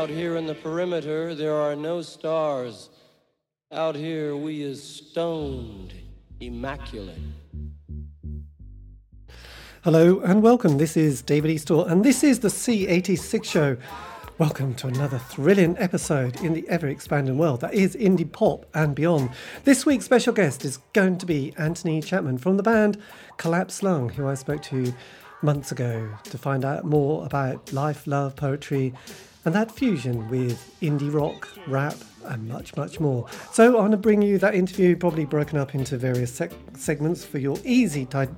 Out here in the perimeter, there are no stars. Out here, we is stoned, immaculate. Hello and welcome. This is David Eastaugh, and this is the C86 show. Welcome to another thrilling episode in the ever expanding world that is indie pop and beyond. This week's special guest is going to be Anthony Chapman from the band Collapsed Lung, who I spoke to months ago to find out more about life, love, poetry, and that fusion with indie rock, rap, and much, much more. So I'm going to bring you that interview, probably broken up into various sec- segments for your easy di-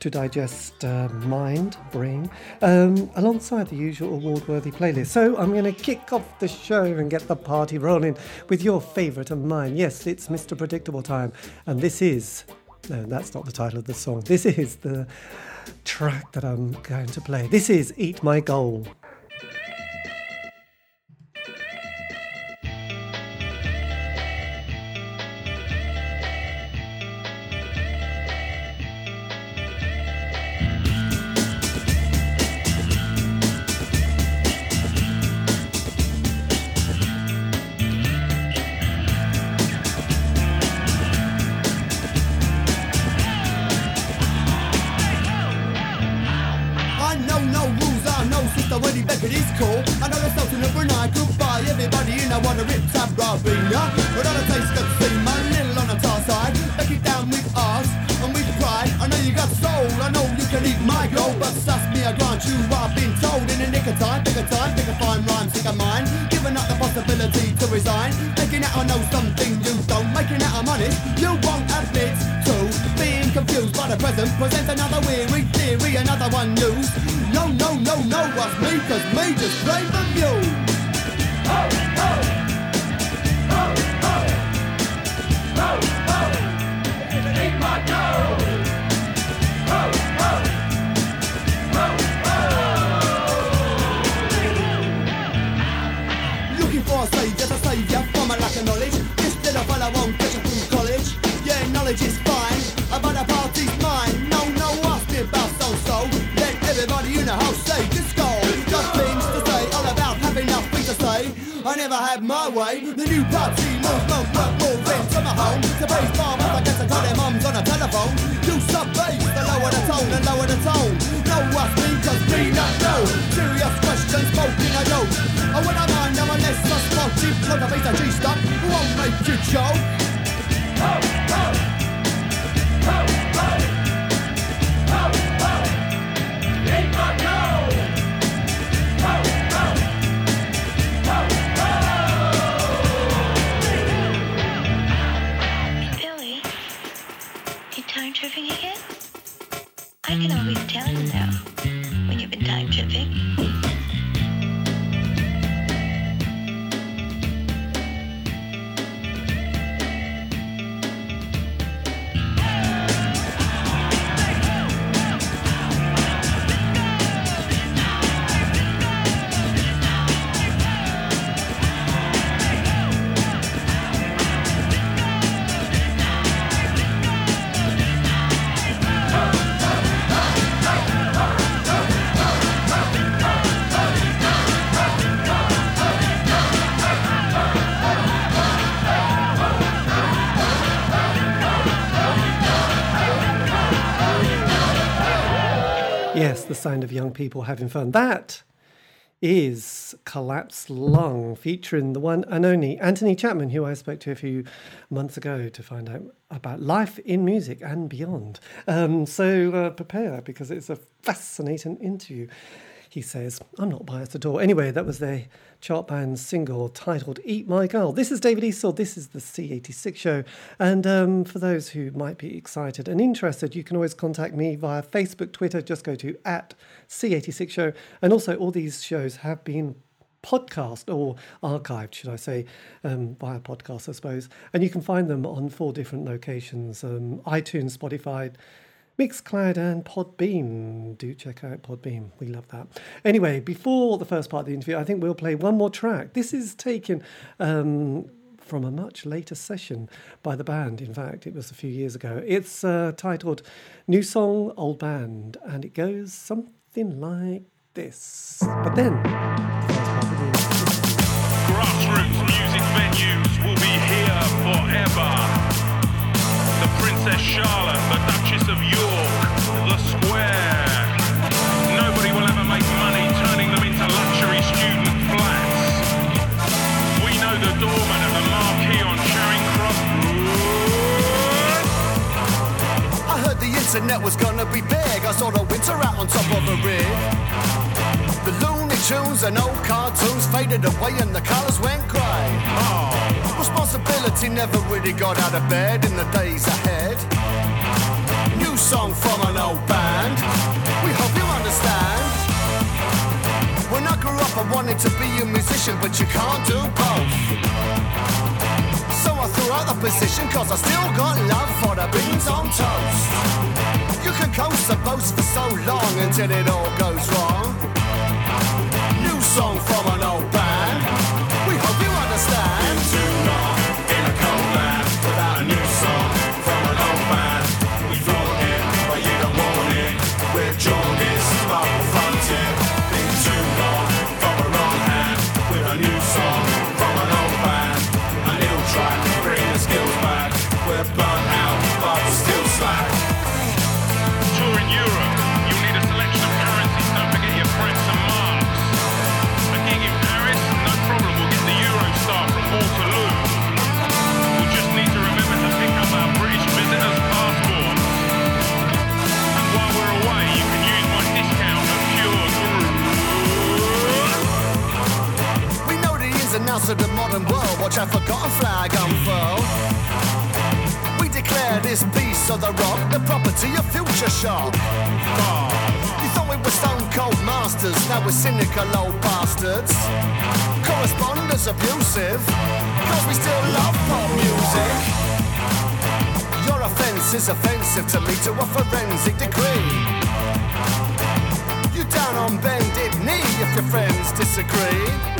to digest uh, mind, brain, um, alongside the usual award-worthy playlist. So I'm going to kick off the show and get the party rolling with your favourite of mine. Yes, it's Mr. Predictable time, and this is no, that's not the title of the song. This is the track that I'm going to play. This is Eat My Goal. joke? Billy, you time tripping again? I can always tell you now when you've been time tripping. Sound of young people having fun. That is Collapsed Lung, featuring the one and only Anthony Chapman, who I spoke to a few months ago to find out about life in music and beyond. Um, so uh, prepare because it's a fascinating interview he says, I'm not biased at all. Anyway, that was their chart band single titled Eat My Goal. This is David Eastaugh. This is the C86 show. And um, for those who might be excited and interested, you can always contact me via Facebook, Twitter. Just go to at C86 show. And also, all these shows have been podcast or archived, should I say, um, via podcast, I suppose. And you can find them on four different locations um, iTunes, Spotify, Mixcloud and Podbean. Do check out Podbean. We love that. Anyway, before the first part of the interview, I think we'll play one more track. This is taken um, from a much later session by the band. In fact, it was a few years ago. It's uh, titled New Song, Old Band, and it goes something like this. But then, grassroots music venues will be here forever. Princess Charlotte, the Duchess of York, the Square. Nobody will ever make money turning them into luxury student flats. We know the doorman at the marquee on Charing Cross Road. I heard the internet was gonna be big. I saw the winter out on top of a rig. The Looney Tunes and old cartoons faded away and the colours went grey. Oh. Responsibility never really got out of bed in the days ahead. New song from an old band. We hope you understand. When I grew up, I wanted to be a musician, but you can't do both. So I threw out the position cause I still got love for the beans on toast. You can coast the boast for so long until it all goes wrong. New song from an old band. Of the modern world. Watch our forgotten flag unfurl. We declare this piece of the rock the property of future shock. You thought we were stone cold masters, now we're cynical old bastards. Correspondence abusive, cause we still love pop music. Your offense is offensive to me to a forensic degree. You down on bended knee if your friends disagree.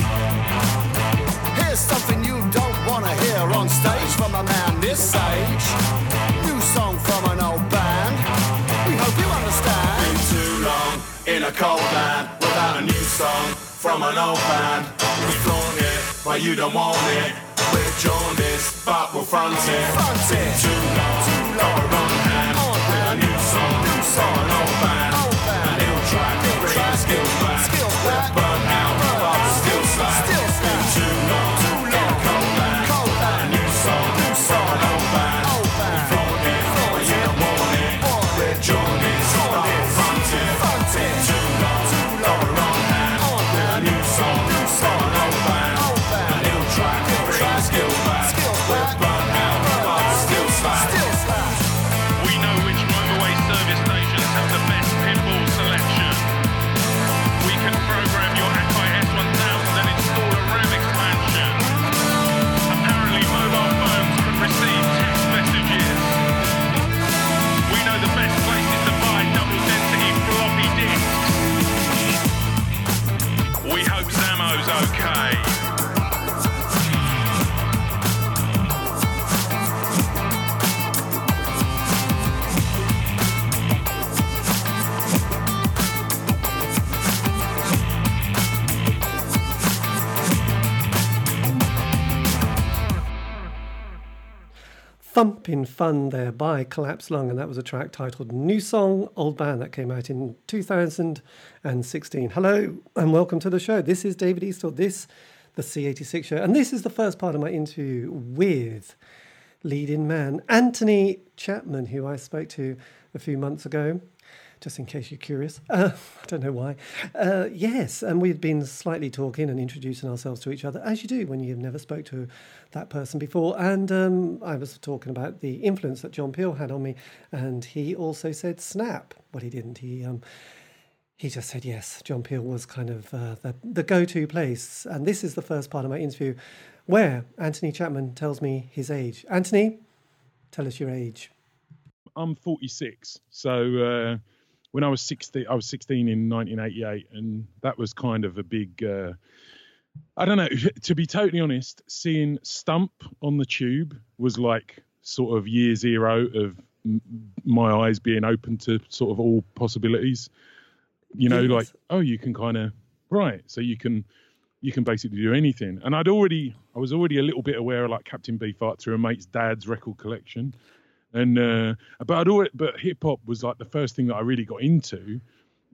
Here's something you don't wanna hear on stage from a man this age. New song from an old band. We hope you understand. Been too long in a cold land without a new song from an old band. We flaunt it, but you don't want it. We're jaundiced, but we'll front it. Front it. Too long, Too long. a wrong hand On with a new song New song. an old band. Old band. A little track, bring track. the back. Skills We're back. burnt out, Thumping Fun there by Collapsed Lung, and that was a track titled New Song, Old Band that came out in 2016. Hello and welcome to the show. This is David Eastaugh, this, the C86 show, and this is the first part of my interview with lead in man Anthony Chapman, who I spoke to a few months ago. Just in case you're curious, uh, I don't know why. Uh, yes, and we'd been slightly talking and introducing ourselves to each other, as you do when you've never spoke to that person before. And um, I was talking about the influence that John Peel had on me, and he also said snap. Well, he didn't. He um, he just said yes. John Peel was kind of uh, the the go-to place, and this is the first part of my interview where Anthony Chapman tells me his age. Anthony, tell us your age. I'm 46. So uh, when I was 16, I was 16 in 1988, and that was kind of a big. Uh, I don't know. To be totally honest, seeing Stump on the tube was like sort of year zero of my eyes being open to sort of all possibilities. You know, Yes. like oh, you can kind of right, so you can you can basically do anything. And I'd already, I was already a little bit aware of like Captain Beefheart through a mate's dad's record collection, and uh, but I'd already, but hip hop was like the first thing that I really got into,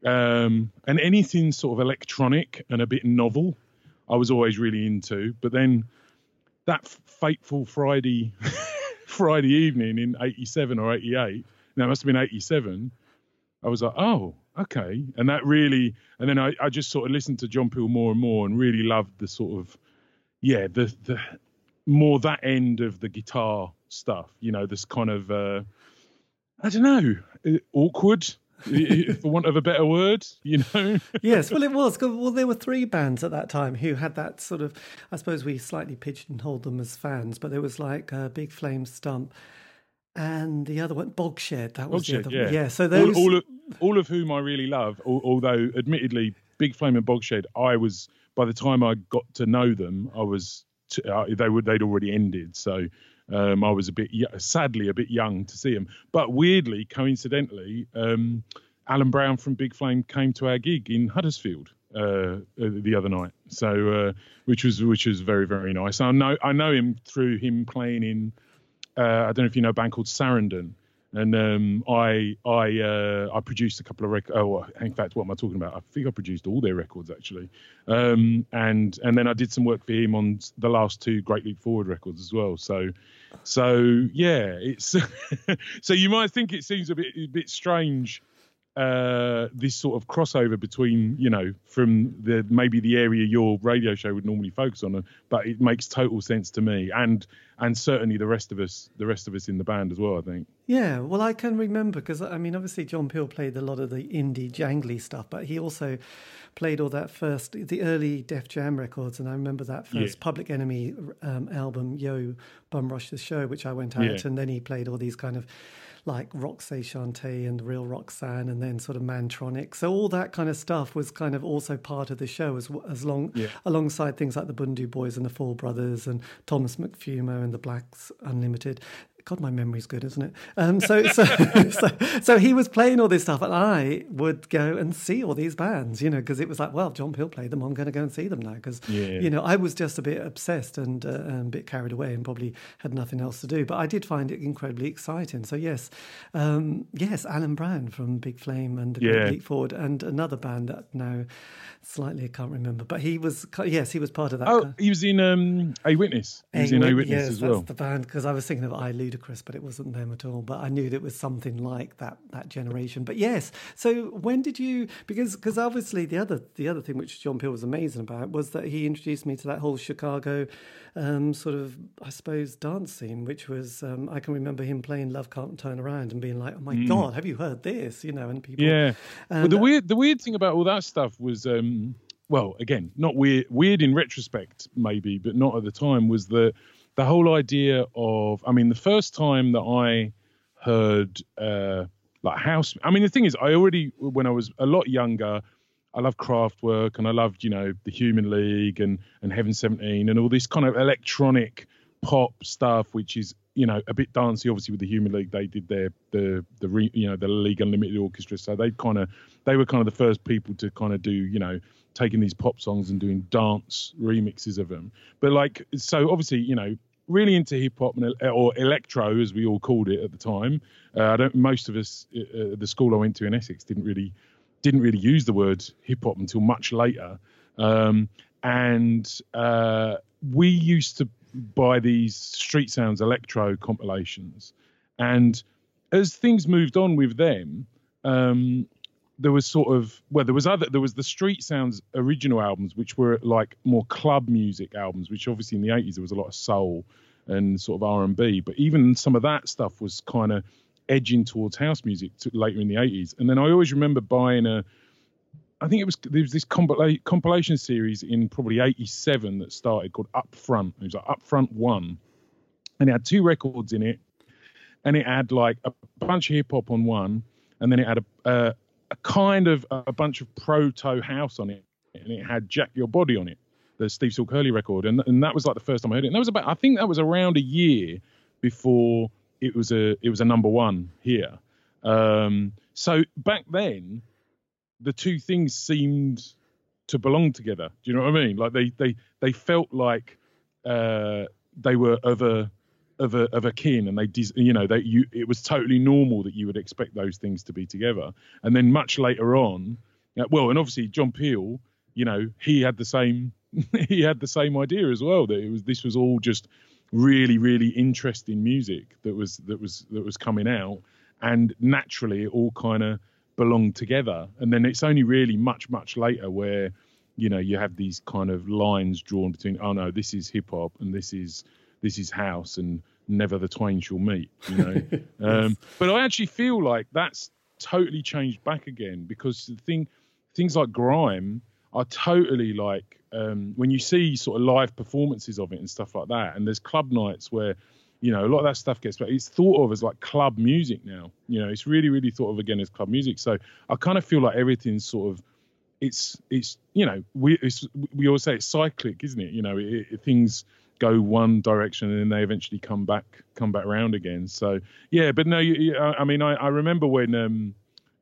um, and anything sort of electronic and a bit novel, I was always really into. But then that fateful Friday, Friday evening in '87 or '88, no, it must have been '87. I was like, oh, okay. And that really, and then I, I just sort of listened to John Peel more and more and really loved the sort of, yeah, the, the more that end of the guitar stuff, you know, this kind of, uh, I don't know, awkward, for want of a better word, you know? yes, well, it was. Well, there were three bands at that time who had that sort of. I suppose we slightly pigeonholed them as fans, but there was like uh, Big Flame Stump, and the other one, Bogshed. That was Bogshed, the other yeah. one. Yeah. So all, those. all, of, all of whom I really love, although admittedly, Big Flame and Bogshed, I was by the time I got to know them, I was uh, they would they'd already ended, so um, I was a bit sadly a bit young to see them. But weirdly, coincidentally, um, Alan Brown from Big Flame came to our gig in Huddersfield. Uh, uh, the other night, so uh, which was which was very very nice. I know I know him through him playing in uh, I don't know if you know a band called Sarandon, and um, I I uh, I produced a couple of records. Oh, in fact, what am I talking about? I think I produced all their records actually, um, and and then I did some work for him on the last two Great Leap Forward records as well. So so yeah, it's so you might think it seems a bit a bit strange. Uh, this sort of crossover between, you know, from the maybe the area your radio show would normally focus on, but it makes total sense to me, and and certainly the rest of us, the rest of us in the band as well. I think. Yeah, well, I can remember because I mean, obviously, John Peel played a lot of the indie jangly stuff, but he also played all that first, the early Def Jam records, and I remember that first Yeah. Public Enemy um, album, Yo Bum Rush the Show, which I went out, Yeah. and then he played all these kind of like Roxy Shantae and Real Roxanne, and then sort of Mantronix. So all that kind of stuff was kind of also part of the show, as as long Yeah. alongside things like the Bhundu Boys and the Four Brothers and Thomas Mapfumo and the Blacks Unlimited. God, my memory's good, isn't it? Um, so, so, so, so he was playing all this stuff, and I would go and see all these bands, you know, because it was like, well, John Peel played them, I'm going to go and see them now, because Yeah. you know, I was just a bit obsessed and, uh, and a bit carried away, and probably had nothing else to do. But I did find it incredibly exciting. So yes, um, yes, Alan Brown from Big Flame and the Yeah. Leap Forward, and another band that now slightly I can't remember, but he was yes, he was part of that. Oh, he was in um, A Witness. He was in A Witness yes, as that's well. the band because I was thinking of I Ludicrous, but it wasn't them at all. But I knew that it was something like that that generation. But yes, so when did you? Because because obviously the other the other thing which John Peel was amazing about was that he introduced me to that whole Chicago um, sort of I suppose dance scene, which was um, I can remember him playing Love Can't Turn Around and being like, oh my god, have you heard this? You know, and people Mm. Yeah. well, the weird the weird thing about all that stuff was, um, well, again, not weird weird in retrospect, maybe, but not at the time. Was the the whole idea of? I mean, the first time that I heard uh, like house. I mean, the thing is, I already when I was a lot younger. I loved Kraftwerk and I loved, you know, the Human League and and Heaven 17 and all this kind of electronic pop stuff, which is you know a bit dancey. Obviously, with the Human League, they did their the the re, you know the League Unlimited Orchestra, so they kind of they were kind of the first people to kind of do you know taking these pop songs and doing dance remixes of them. But like so, obviously, you know. Really into hip hop or electro, as we all called it at the time. Uh, I don't. Most of us, uh, uh, the school I went to in Essex, didn't really didn't really use the word hip hop until much later. Um, and uh, we used to buy these Street Sounds electro compilations. And as things moved on with them, um, there was sort of well, there was other there was the Street Sounds original albums, which were like more club music albums, which obviously in the eighties there was a lot of soul and sort of R and B, but even some of that stuff was kind of edging towards house music to, later in the 80s. And then I always remember buying a, I think it was there was this compila- compilation series in probably 87 that started called Up Front. It was like Up Front One, and it had two records in it, and it had like a bunch of hip hop on one, and then it had a, a, a kind of a bunch of proto house on it, and it had Jack Your Body on it, the Steve Silk Hurley record, and and that was like the first time I heard it. And that was about I think that was around a year before it was a it was a number one here. Um, so back then, the two things seemed to belong together. Do you know what I mean? Like they they they felt like uh, they were of a of a of a kin, and they you know they you it was totally normal that you would expect those things to be together. And then much later on, uh, well, and obviously John Peel, you know, he had the same he had the same idea as well that it was this was all just really really interesting music that was that was that was coming out and naturally it all kind of belonged together and then it's only really much much later where you know you have these kind of lines drawn between oh no this is hip hop and this is this is house and never the twain shall meet you know um but i actually feel like that's totally changed back again because the thing things like grime are totally like um, when you see sort of live performances of it and stuff like that. And there's club nights where, you know, a lot of that stuff gets, but it's thought of as like club music now. You know, it's really, really thought of again as club music. So I kind of feel like everything's sort of, it's, it's, you know, we, it's, we always say it's cyclic, isn't it? You know, it, it, things go one direction and then they eventually come back, come back around again. So yeah, but no, you, you, I mean, I, I remember when um,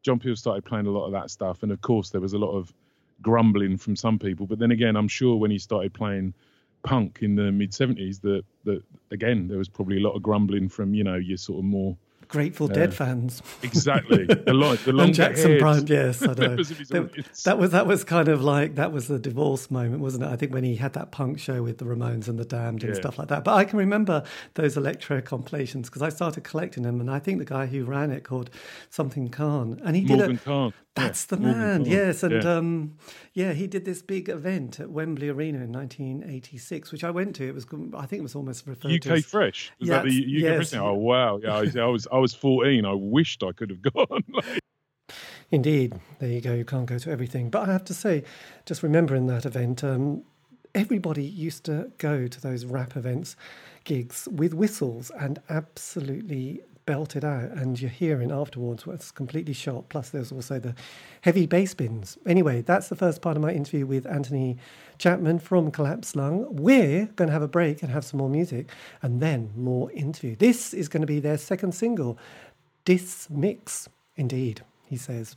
John Peel started playing a lot of that stuff, and of course there was a lot of grumbling from some people. But then again, I'm sure when he started playing punk in the mid 70s, that that again there was probably a lot of grumbling from you know your sort of more Grateful Dead fans. exactly the long the long and Jackson hairs Bryant, yes, I know. members of his That, that was that was kind of like that was the divorce moment, wasn't it? I think when he had that punk show with the Ramones and the Damned and Yeah. stuff like that. But I can remember those electro compilations because I started collecting them, and I think the guy who ran it called something Khan, and he did Morgan a, Khan. That's Yeah, the man, yes, and Yeah. um, yeah, he did this big event at Wembley Arena in 1986, which I went to. It was, I think, it was almost referred to UK as Fresh. Was that the UK yes. Fresh? thing? Oh wow! Yeah, I was, I was I was 14. I wished I could have gone. Indeed, there you go. You can't go to everything, but I have to say, just remembering that event, um, everybody used to go to those rap events, gigs with whistles and absolutely belt it out. And you're hearing afterwards what's completely shot. Plus, there's also the heavy bass bins. Anyway, that's the first part of my interview with Anthony Chapman from Collapsed Lung. We're going to have a break and have some more music, and then more interview. This is going to be their second single, Dismix. Indeed, he says.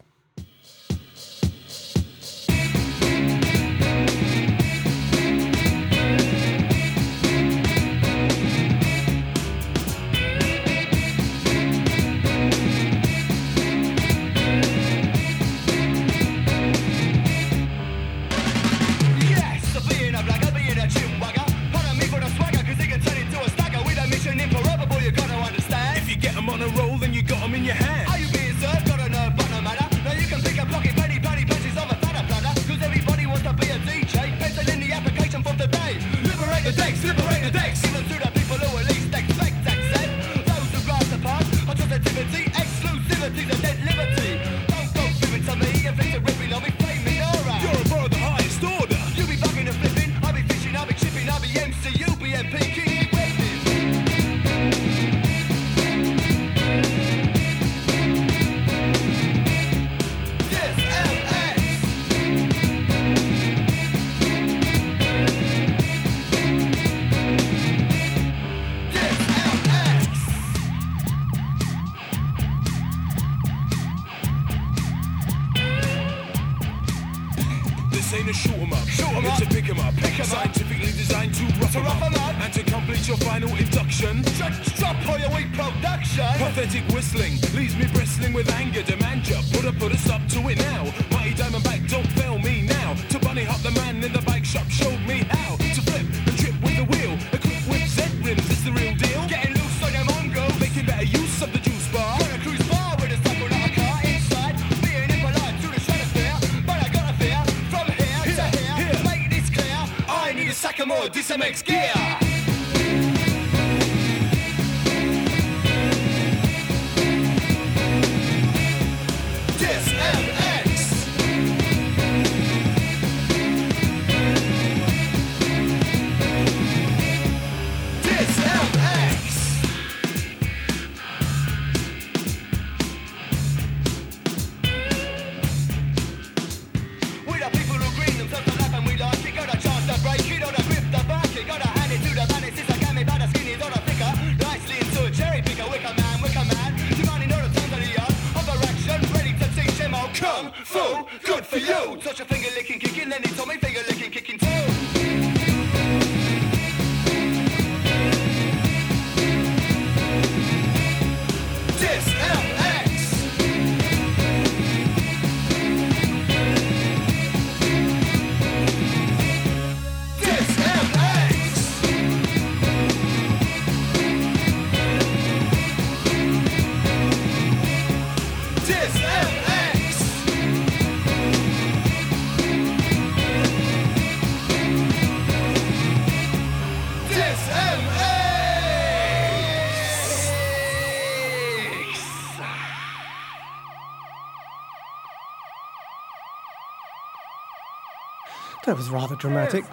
That was rather dramatic.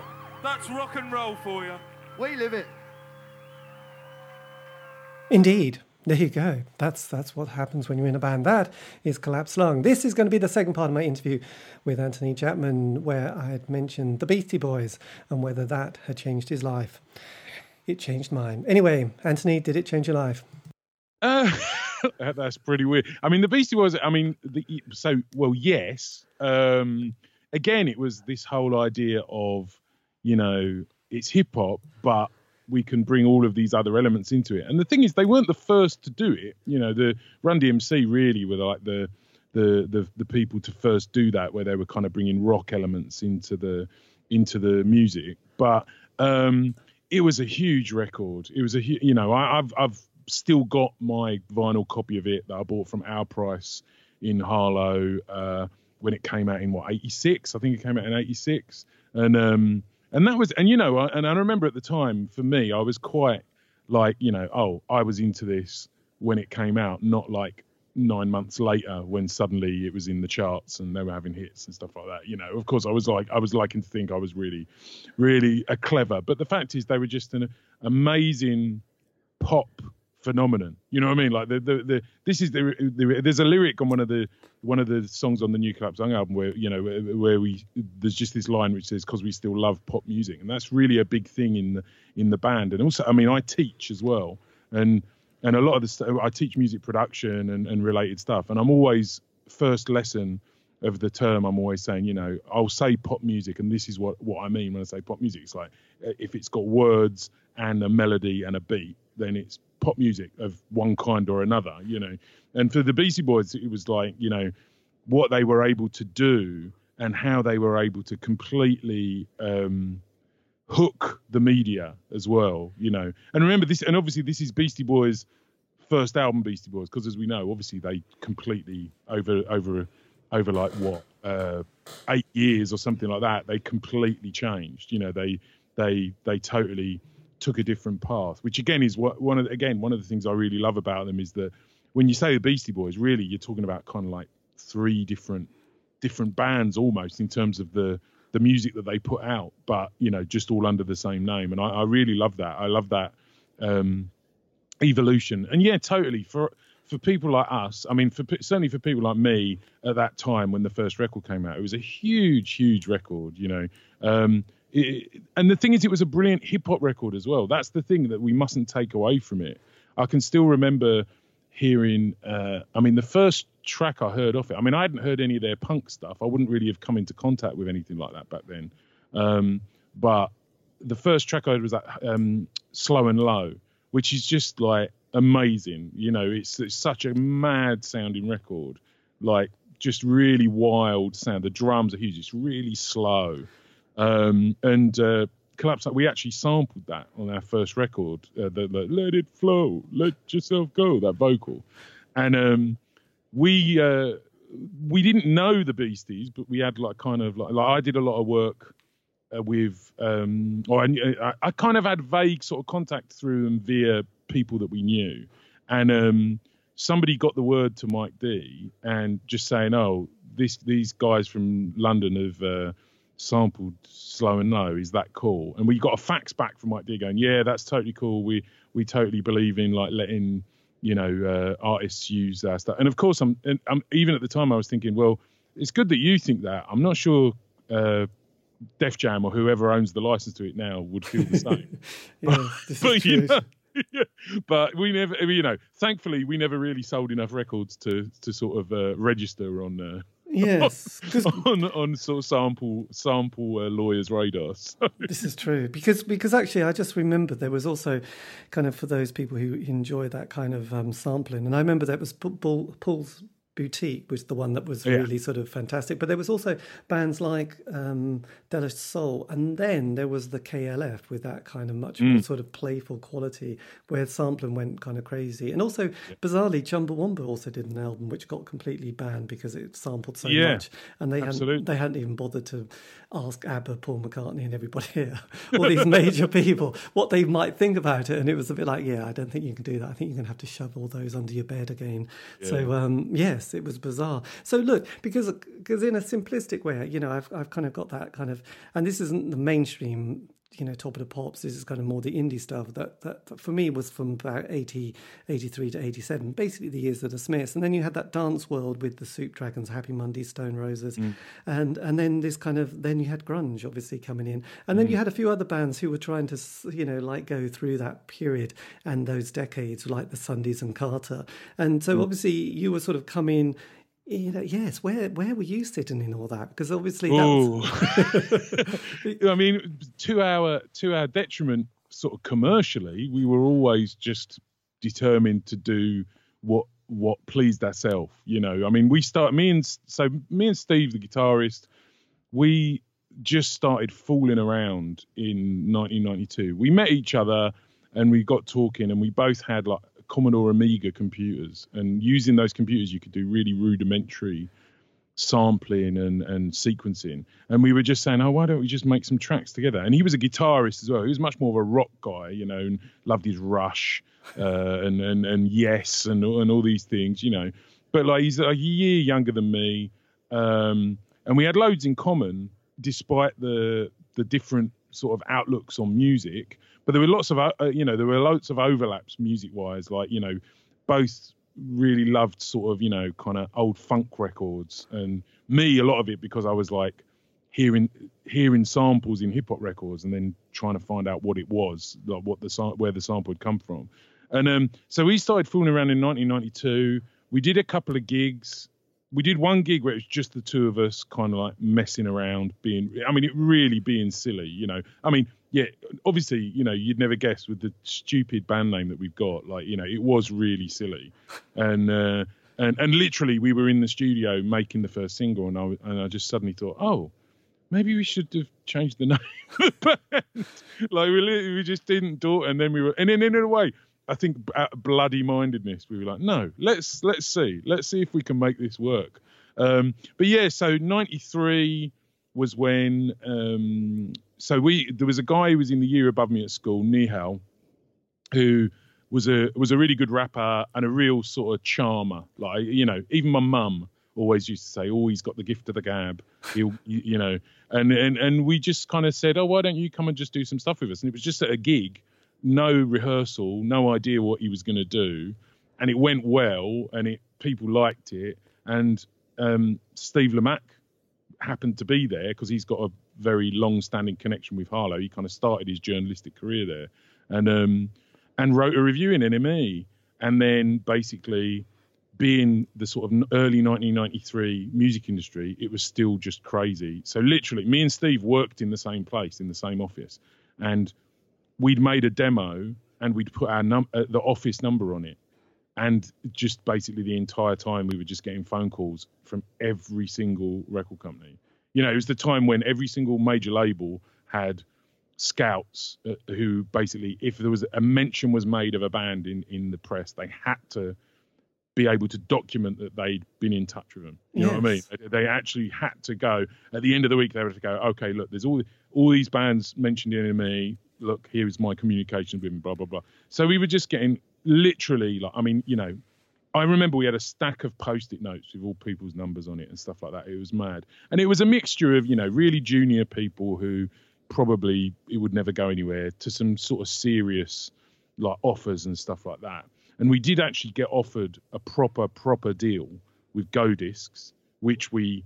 That's rock and roll for you. We live it. Indeed. There you go. That's that's what happens when you're in a band. That is Collapsed Lung. This is going to be the second part of my interview with Anthony Chapman, where I had mentioned the Beastie Boys and whether that had changed his life. It changed mine. Anyway, Anthony, did it change your life? Uh, that's pretty weird. I mean, the Beastie Boys. I mean, the, so well, yes. Um, again, it was this whole idea of, you know, it's hip hop, but we can bring all of these other elements into it. And the thing is, they weren't the first to do it. You know, the Run DMC really were like the the the the people to first do that, where they were kind of bringing rock elements into the into the music. But um, it was a huge record. It was a you know I, I've I've still got my vinyl copy of it that I bought from Our Price in Harlow uh, when it came out in what '86. I think it came out in '86, and um, and that was and you know I, and I remember at the time for me I was quite like you know oh I was into this when it came out, not like nine months later when suddenly it was in the charts and they were having hits and stuff like that. You know, of course, I was like, I was liking to think I was really, really a clever. But the fact is, they were just an amazing pop phenomenon. You know what I mean? Like the the, the this is the, the there's a lyric on one of the one of the songs on the New Collapsed Lung album where you know where, where we there's just this line which says because we still love pop music and that's really a big thing in the in the band. And also I mean I teach as well. And and a lot of the stuff I teach music production and, and related stuff. And I'm always first lesson of the term I'm always saying you know I'll say pop music and this is what what I mean when I say pop music. It's like if it's got words and a melody and a beat then it's pop music of one kind or another you know. And for the Beastie Boys it was like you know what they were able to do and how they were able to completely um hook the media as well you know. And remember this and obviously this is Beastie Boys first album Beastie Boys because as we know obviously they completely over over over like what uh eight years or something like that they completely changed you know. They they they totally took a different path which again is what one of again one of the things i really love about them is that when you say the beastie boys really you're talking about kind of like three different different bands almost in terms of the the music that they put out but you know just all under the same name. And i, I really love that. I love that um evolution. And yeah totally. For for people like us i mean for certainly for people like me at that time when the first record came out it was a huge huge record you know. Um it, and the thing is it was a brilliant hip hop record as well that's the thing that we mustn't take away from it i can still remember hearing uh i mean the first track i heard off it i mean i hadn't heard any of their punk stuff i wouldn't really have come into contact with anything like that back then um but the first track i heard was that um slow and low which is just like amazing. You know, it's, it's such a mad sounding record, like just really wild sound. The drums are huge. It's really slow, um, and uh, collapse. We actually sampled that on our first record. Uh, the, the "Let It Flow, Let Yourself Go" that vocal, and um, we uh, we didn't know the Beasties, but we had like kind of like, like I did a lot of work uh, with, um, or I, I, kind of had vague sort of contact through them via people that we knew, and um, somebody got the word to Mike D and just saying, "Oh, this these guys from London have uh, sampled Slow and Low. Is that cool?" And we got a fax back from Mike D going, "Yeah, that's totally cool. We we totally believe in like letting." You know, uh, artists use that stuff, and of course, I'm, and I'm even at the time I was thinking, well, it's good that you think that. I'm not sure uh, Def Jam or whoever owns the license to it now would feel the same. Yeah, is but you know, but we never, you know, thankfully we never really sold enough records to to sort of uh, register on uh, Yes, on on sort of sample sample uh, lawyers' radar. So, This is true because because actually I just remember there was also kind of for those people who enjoy that kind of um, sampling, and I remember that was Paul- Paul- Paul's Boutique was the one that was Yeah. really sort of fantastic. But there was also bands like um, De La Soul, and then there was the KLF with that kind of much Mm. more sort of playful quality where sampling went kind of crazy. And also bizarrely, Chumbawamba also did an album which got completely banned because it sampled so Yeah, much, and they hadn't they hadn't even bothered to ask ABBA, Paul McCartney, and everybody here, all these major people, what they might think about it. And it was a bit like, yeah, I don't think you can do that. I think you're going to have to shove all those under your bed again. So, um, yes, it was bizarre. So, look, because because in a simplistic way, you know, I've, I've kind of got that kind of, and this isn't the mainstream. You know, top of the pops. This is kind of more the indie stuff that, that, that for me was from about 80, 83 to 87, basically the years of the Smiths. And then you had that dance world with the Soup Dragons, Happy Mondays, Stone Roses. Mm. And and then this kind of, then you had grunge obviously coming in. And then mm. you had a few other bands who were trying to, you know, like go through that period and those decades, like the Sundays and Carter. And so mm. obviously you were sort of coming, you know, yes, where where were you sitting in all that? Because obviously that was, Ooh. I mean, to our to our detriment, sort of commercially, we were always just determined to do what what pleased ourselves. You know, I mean, we start me and so me and Steve, the guitarist, we just started fooling around in 1992. We met each other and we got talking, and we both had like Commodore Amiga computers, and using those computers, you could do really rudimentary sampling and, and sequencing. And we were just saying, oh, why don't we just make some tracks together? And he was a guitarist as well. He was much more of a rock guy, you know, and loved his Rush uh, and, and and Yes and and all these things, you know. But like he's a year younger than me, um, and we had loads in common, despite the the different sort of outlooks on music. But there were lots of, uh, you know, there were lots of overlaps music wise. Like you know, both really loved sort of you know kind of old funk records, and me a lot of it because I was like hearing hearing samples in hip hop records and then trying to find out what it was, like what the where the sample had come from. And um, so we started fooling around in 1992. We did a couple of gigs. We did one gig where it was just the two of us, kind of like messing around, being. I mean, it really being silly, you know. I mean, yeah, obviously, you know, you'd never guess with the stupid band name that we've got. Like, you know, it was really silly, and uh, and and literally, we were in the studio making the first single, and I and I just suddenly thought, oh, maybe we should have changed the name of the band. like we we just didn't do it, and then we were, and then in a way, I think bloody mindedness, we were like, no, let's let's see, let's see if we can make this work. Um, but yeah, so '93 was when. Um, so we there was a guy who was in the year above me at school, Nihal, who was a was a really good rapper and a real sort of charmer. Like you know, even my mum always used to say, "Oh, he's got the gift of the gab." He'll, you, you know, and and and we just kind of said, "Oh, why don't you come and just do some stuff with us?" And it was just at a gig, no rehearsal, no idea what he was going to do, and it went well, and it people liked it, and um, Steve Lamacq happened to be there because he's got a very long-standing connection with Harlow. He kind of started his journalistic career there, and um, and wrote a review in NME, and then basically being the sort of early 1993 music industry, it was still just crazy. So literally, me and Steve worked in the same place in the same office, and we'd made a demo and we'd put our num- uh, the office number on it. And just basically the entire time we were just getting phone calls from every single record company. You know, it was the time when every single major label had scouts uh, who basically, if there was a mention was made of a band in in the press, they had to be able to document that they'd been in touch with them. You know what I mean? They- They actually had to go at the end of the week. They had to go, okay, look, there's all all these bands mentioned in me. Look, here is my communication with them. Blah blah blah. So we were just getting literally like, I mean, you know, I remember we had a stack of post-it notes with all people's numbers on it and stuff like that. It was mad, and it was a mixture of you know really junior people who probably it would never go anywhere to some sort of serious like offers and stuff like that. And we did actually get offered a proper proper deal with Go Discs, which we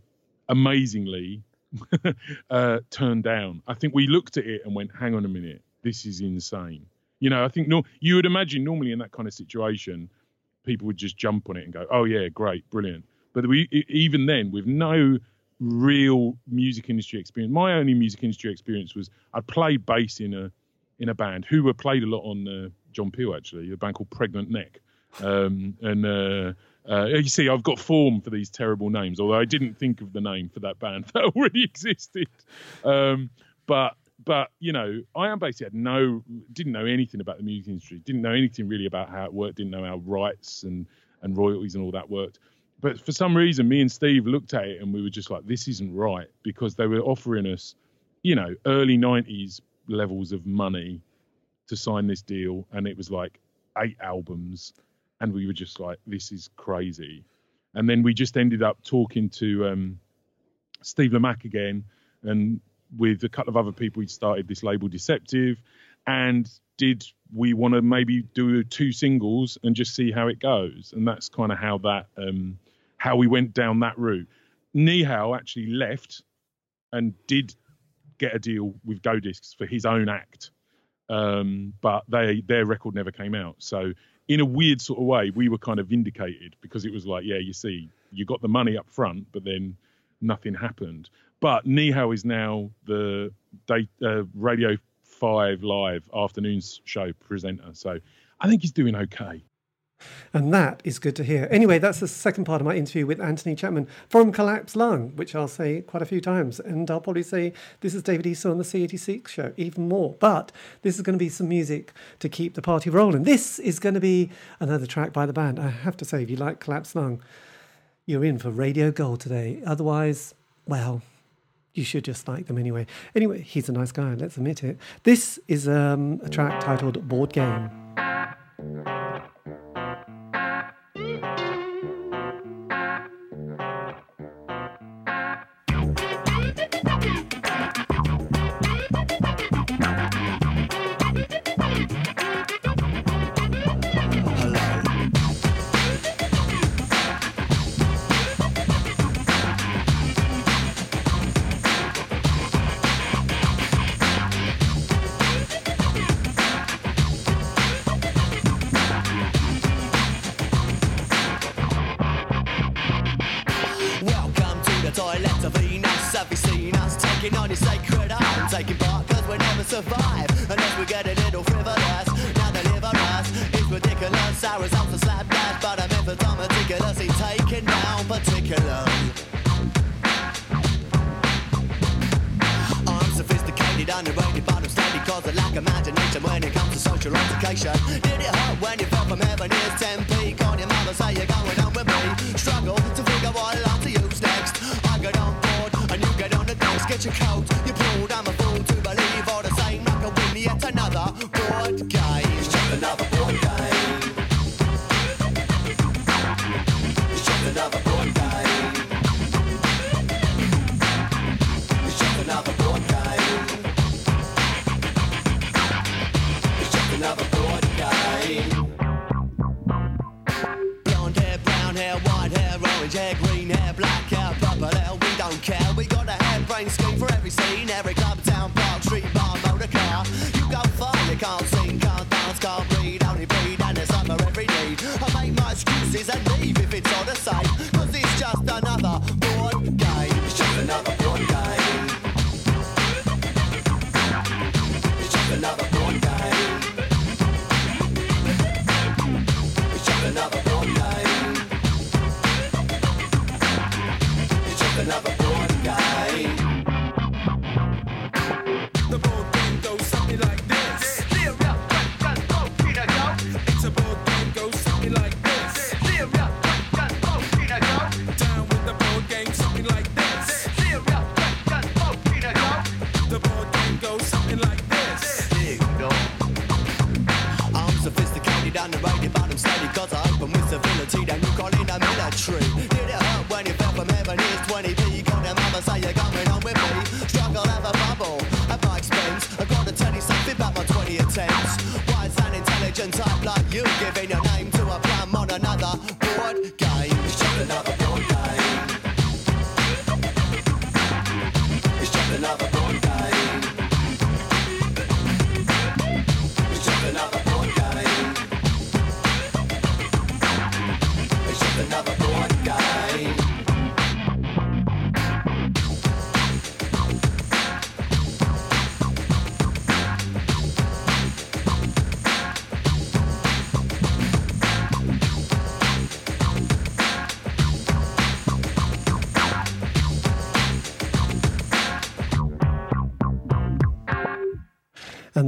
amazingly uh, turned down. I think we looked at it and went, "Hang on a minute, this is insane." You know, I think no, you would imagine normally in that kind of situation, people would just jump on it and go, "Oh yeah, great, brilliant." But we even then, with no real music industry experience, my only music industry experience was I played bass in a in a band who were played a lot on uh, John Peel actually, a band called Pregnant Neck, um, and. Uh, uh, you see, I've got form for these terrible names, although I didn't think of the name for that band that already existed. Um, but but you know, I am basically had no, didn't know anything about the music industry, didn't know anything really about how it worked, didn't know how rights and and royalties and all that worked. But for some reason, me and Steve looked at it and we were just like, this isn't right because they were offering us, you know, early '90s levels of money to sign this deal, and it was like eight albums, and we were just like, this is crazy. And then we just ended up talking to um, Steve Lamacq again, and with a couple of other people, we started this label Deceptive. And did we want to maybe do two singles and just see how it goes? And that's kind of how that um, how we went down that route. Nihal actually left and did get a deal with Go Discs for his own act, um, but they their record never came out. So in a weird sort of way, we were kind of vindicated because it was like, yeah, you see, you got the money up front, but then nothing happened. But Nihal is now the day, uh, Radio 5 Live afternoons show presenter. So I think he's doing okay. And that is good to hear. Anyway, that's the second part of my interview with Anthony Chapman from Collapsed Lung, which I'll say quite a few times. And I'll probably say this is David Eastaugh on the C86 show even more. But this is going to be some music to keep the party rolling. This is going to be another track by the band. I have to say, if you like Collapsed Lung, you're in for Radio Gold today. Otherwise, well, you should just like them anyway. Anyway, he's a nice guy, let's admit it. This is um, a track titled Board Game.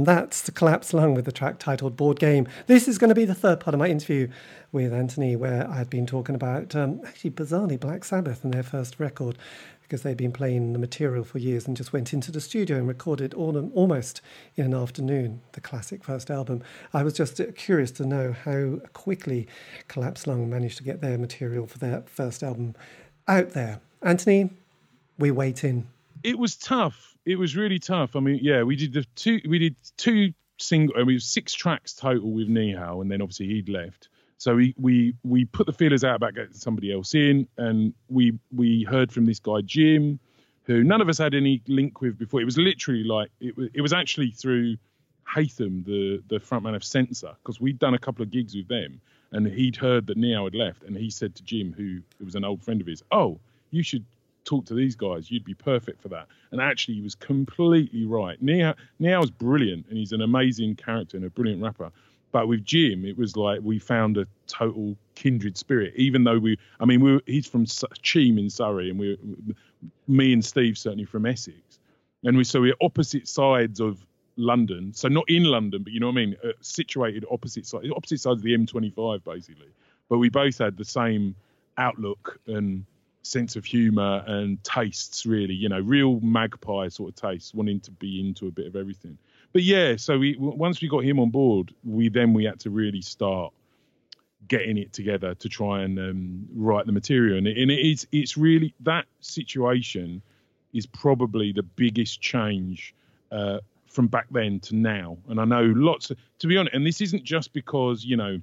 That's the Collapsed Lung with the track titled Board Game. This is going to be the third part of my interview with Anthony, where I've been talking about, um, actually, bizarrely, Black Sabbath and their first record, because they'd been playing the material for years and just went into the studio and recorded all, almost in an afternoon, the classic first album. I was just uh, curious to know how quickly Collapsed Lung managed to get their material for their first album out there. Anthony, we wait in. it was tough. It was really tough. I mean, yeah, we did the two. We did two single. I mean, six tracks total with Nihal, and then obviously he'd left. So we we we put the feelers out about getting somebody else in, and we we heard from this guy Jim, who none of us had any link with before. It was literally like it was. It was actually through Heitham, the the frontman of Senser, because we'd done a couple of gigs with them, and he'd heard that Nihal had left, and he said to Jim, who, who was an old friend of his, "Oh, you should talk to these guys. You'd be perfect for that." And actually, he was completely right. Nihal Nihal's brilliant, and he's an amazing character and a brilliant rapper. But with Jim, it was like we found a total kindred spirit. Even though we, I mean, we were, he's from Cheam in Surrey, and we, me and Steve certainly from Essex, and we so we're opposite sides of London. So not in London, but you know what I mean, uh, situated opposite sides, opposite sides of the M25 basically. But we both had the same outlook and sense of humour and tastes, really. You know, real magpie sort of tastes, wanting to be into a bit of everything. But yeah, so we once we got him on board, we then we had to really start getting it together to try and um, write the material. And, it, and it's it's really that situation is probably the biggest change uh, from back then to now. And I know lots of, to be honest, and this isn't just because you know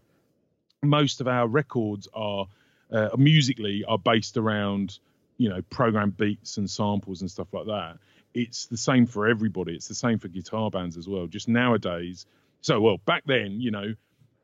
most of our records are uh, musically are based around you know program beats and samples and stuff like that. It's the same for everybody. It's the same for guitar bands as well. Just nowadays, so well back then, you know,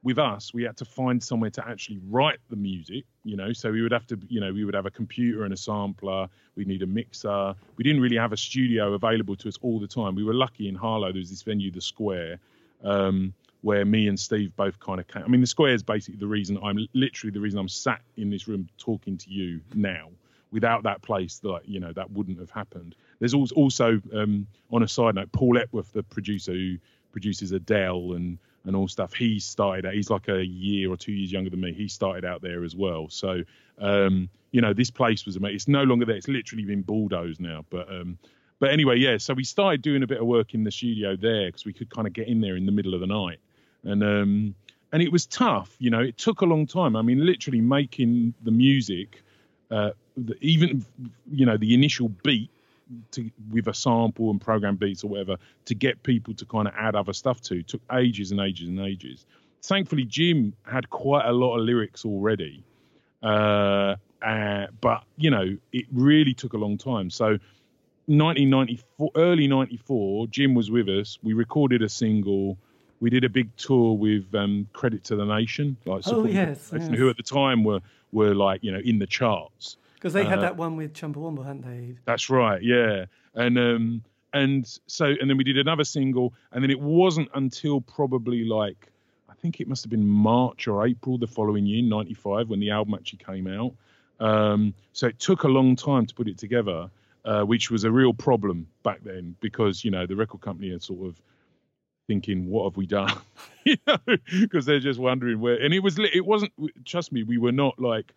with us, we had to find somewhere to actually write the music, you know. So we would have to, you know, we would have a computer and a sampler. We'd need a mixer. We didn't really have a studio available to us all the time. We were lucky in Harlow. There was this venue, the Square, um, where me and Steve both kind of came. I mean, the Square is basically the reason I'm literally the reason I'm sat in this room talking to you now. Without that place, like you know, that wouldn't have happened. There's also, um, on a side note, Paul Epworth, the producer who produces Adele and and all stuff. He started out. He's like a year or two years younger than me. He started out there as well. So um, you know, this place was amazing. It's no longer there. It's literally been bulldozed now. But um, but anyway, yeah. So we started doing a bit of work in the studio there because we could kind of get in there in the middle of the night, and um, and it was tough. You know, it took a long time. I mean, literally making the music, uh, the, even you know the initial beat to with a sample and program beats or whatever to get people to kind of add other stuff to took ages and ages and ages. Thankfully, Jim had quite a lot of lyrics already, uh, uh, but you know it really took a long time. So 1994, early 94, Jim was with us. We recorded a single. We did a big tour with um, Credit to the Nation, like supporting yes, the Nation, yes. who at the time were were like you know in the charts. Because they had Uh, that one with Chumbawamba, hadn't they? That's right, yeah. And um and so and then we did another single, and then it wasn't until probably like I think it must have been March or April the following year, '95, when the album actually came out. Um, so it took a long time to put it together, uh, which was a real problem back then because you know the record company had sort of thinking, "What have we done?" you know, because they're just wondering where. And it was, it wasn't. Trust me, we were not like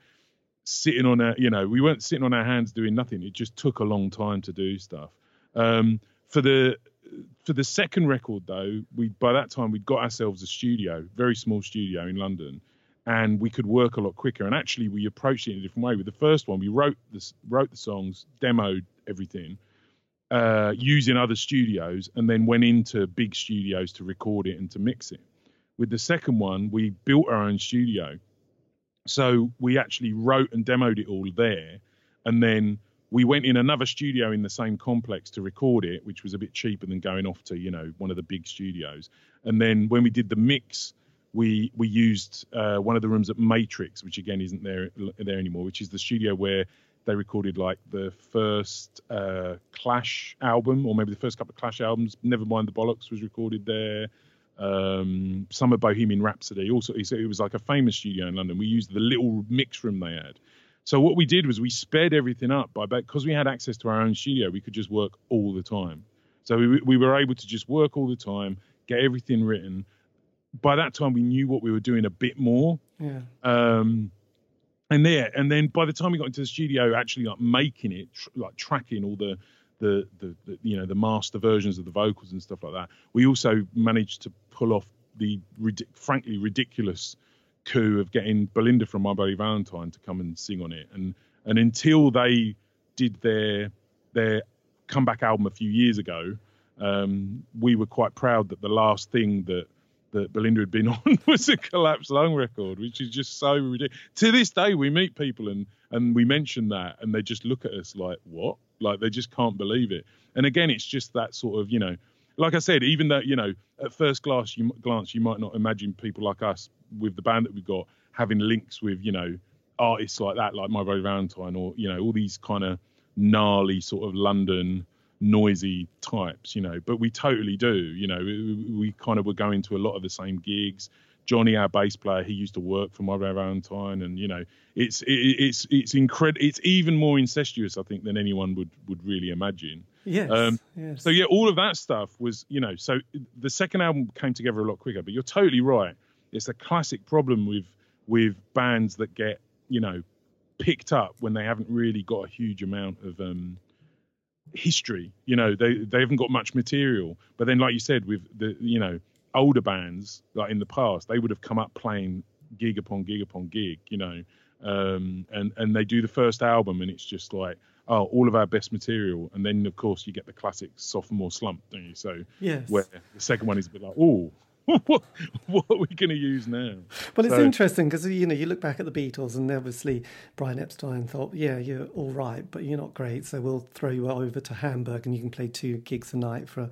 sitting on our, you know, we weren't sitting on our hands doing nothing. It just took a long time to do stuff. Um, for the for the second record though, we by that time we'd got ourselves a studio, very small studio in London, and we could work a lot quicker. And actually, we approached it in a different way. With the first one, we wrote this, wrote the songs, demoed everything, uh, using other studios, and then went into big studios to record it and to mix it. With the second one, we built our own studio, so we actually wrote and demoed it all there, and then we went in another studio in the same complex to record it, which was a bit cheaper than going off to you know one of the big studios. And then when we did the mix, we we used uh, one of the rooms at Matrix, which again isn't there there anymore, which is the studio where they recorded like the first uh, Clash album, or maybe the first couple of Clash albums. Never mind the Bollocks was recorded there. Um, some of Bohemian Rhapsody. Also, it was like a famous studio in London. We used the little mix room they had. So what we did was we sped everything up by because we had access to our own studio. We could just work all the time. So we we were able to just work all the time, get everything written. By that time, we knew what we were doing a bit more. Yeah. Um, and there, and then by the time we got into the studio, actually like making it, tr- like tracking all the, the, the, the, you know, the master versions of the vocals and stuff like that. We also managed to pull off the ridic- frankly ridiculous coup of getting Belinda from My Bloody Valentine to come and sing on it. And and until they did their their comeback album a few years ago, um, we were quite proud that the last thing that that Belinda had been on was a collapsed lung record, which is just so ridiculous. To this day, we meet people and and we mention that, and they just look at us like, "What?" Like they just can't believe it. And again, it's just that sort of, you know, like I said, even though you know, at first glance, you glance, you might not imagine people like us with the band that we've got having links with, you know, artists like that, like My Bloody Valentine, or you know, all these kind of gnarly sort of London noisy types, you know. But we totally do, you know. We, we kind of were going to a lot of the same gigs. Johnny, our bass player, he used to work for My Valentine, and you know, it's it, it's it's incredible. It's even more incestuous, I think, than anyone would would really imagine. Yes. Um, yes. So yeah, all of that stuff was, you know, so the second album came together a lot quicker. But you're totally right. It's a classic problem with with bands that get, you know, picked up when they haven't really got a huge amount of um, history. You know, they they haven't got much material. But then, like you said, with the you know older bands like in the past, they would have come up playing gig upon gig upon gig. You know, um, and and they do the first album, and it's just like. Oh, all of our best material, and then of course you get the classic sophomore slump, don't you? So Yes. where the second one is a bit like, oh, what, what are we going to use now? Well, it's So- interesting because you know you look back at the Beatles, and obviously Brian Epstein thought, "Yeah, you're all right, but you're not great, so we'll throw you over to Hamburg, and you can play two gigs a night for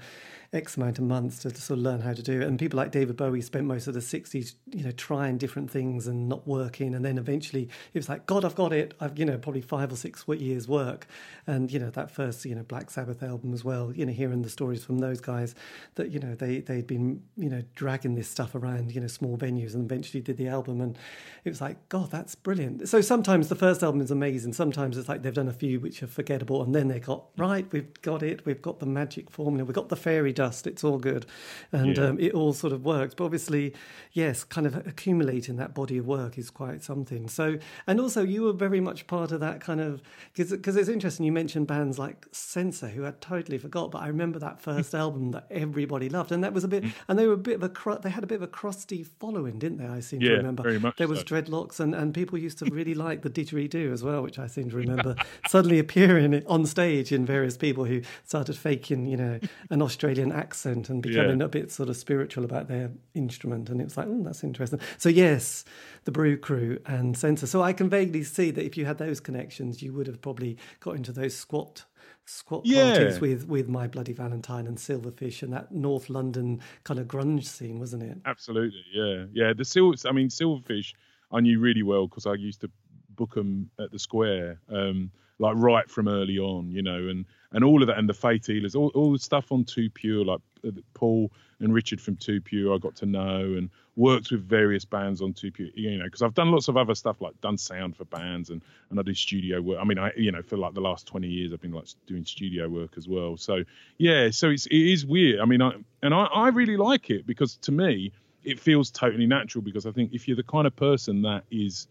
X amount of months to, sort of learn how to do it." And people like David Bowie spent most of the '60s, you know, trying different things and not working, and then eventually it was like, "God, I've got it." I've you know probably five or six years work, and you know that first you know Black Sabbath album as well. You know, hearing the stories from those guys that you know they they'd been you know dragging this stuff around you know small venues and eventually did the album and it was like god that's brilliant so sometimes the first album is amazing sometimes it's like they've done a few which are forgettable and then they got right we've got it we've got the magic formula we've got the fairy dust it's all good. And Yeah. um, it all sort of works. But obviously yes kind of accumulating that body of work is quite something. So and also you were very much part of that kind of because it's interesting you mentioned bands like Senser who I totally forgot but I remember that first album that everybody loved. And that was a bit and they were a bit of a they had a bit of a crusty following didn't they? I seem to Yeah, remember. very much there was so. dreadlocks and, and people used to really like the didgeridoo as well which I seem to remember suddenly appearing on stage in various people who started faking you know an Australian accent and becoming Yeah. a bit sort of spiritual about their instrument and it was like oh that's interesting so yes the brew crew and senser so i can vaguely see that if you had those connections you would have probably got into those squat squat Yeah. parties with with my bloody valentine and silverfish and that north london kind of grunge scene wasn't it Absolutely, yeah, yeah. The sil I mean, Silverfish, I knew really well because I used to book them at the Square, um, like right from early on, you know, and and all of that, and the Faith Healers, all, all the stuff on Too Pure, like uh, Paul and Richard from Too Pure, I got to know, and worked with various bands on Too Pure, you know, because I've done lots of other stuff, like done sound for bands, and and I do studio work. I mean, I you know, for like the last twenty years, I've been like doing studio work as well. So yeah, so it's it is weird. I mean, I and I, I really like it because to me it feels totally natural because I think if you're the kind of person that is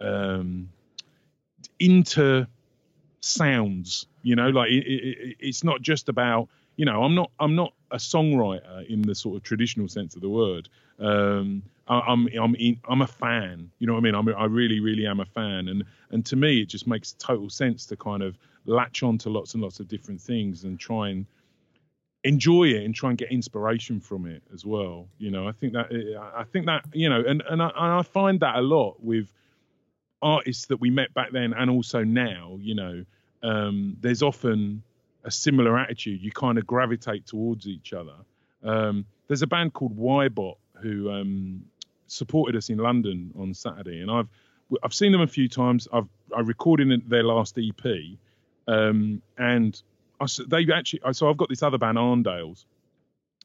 um, into sounds, you know, like it, it, it- it's not just about, you know, I'm not I'm not a songwriter in the sort of traditional sense of the word. Um, I'm I'm I'm a fan, you know what I mean? I'm, I really really am a fan, and and to me it just makes total sense to kind of latch on to lots and lots of different things and try and enjoy it and try and get inspiration from it as well. You know, I think that I think that you know, and and I, and I find that a lot with artists that we met back then and also now. You know, um, there's often a similar attitude. You kind of gravitate towards each other. Um, there's a band called Ybot who um, supported us in London on Saturday, and I've I've seen them a few times. I've I recorded their last EP, um, and I they actually so I've got this other band Arndales,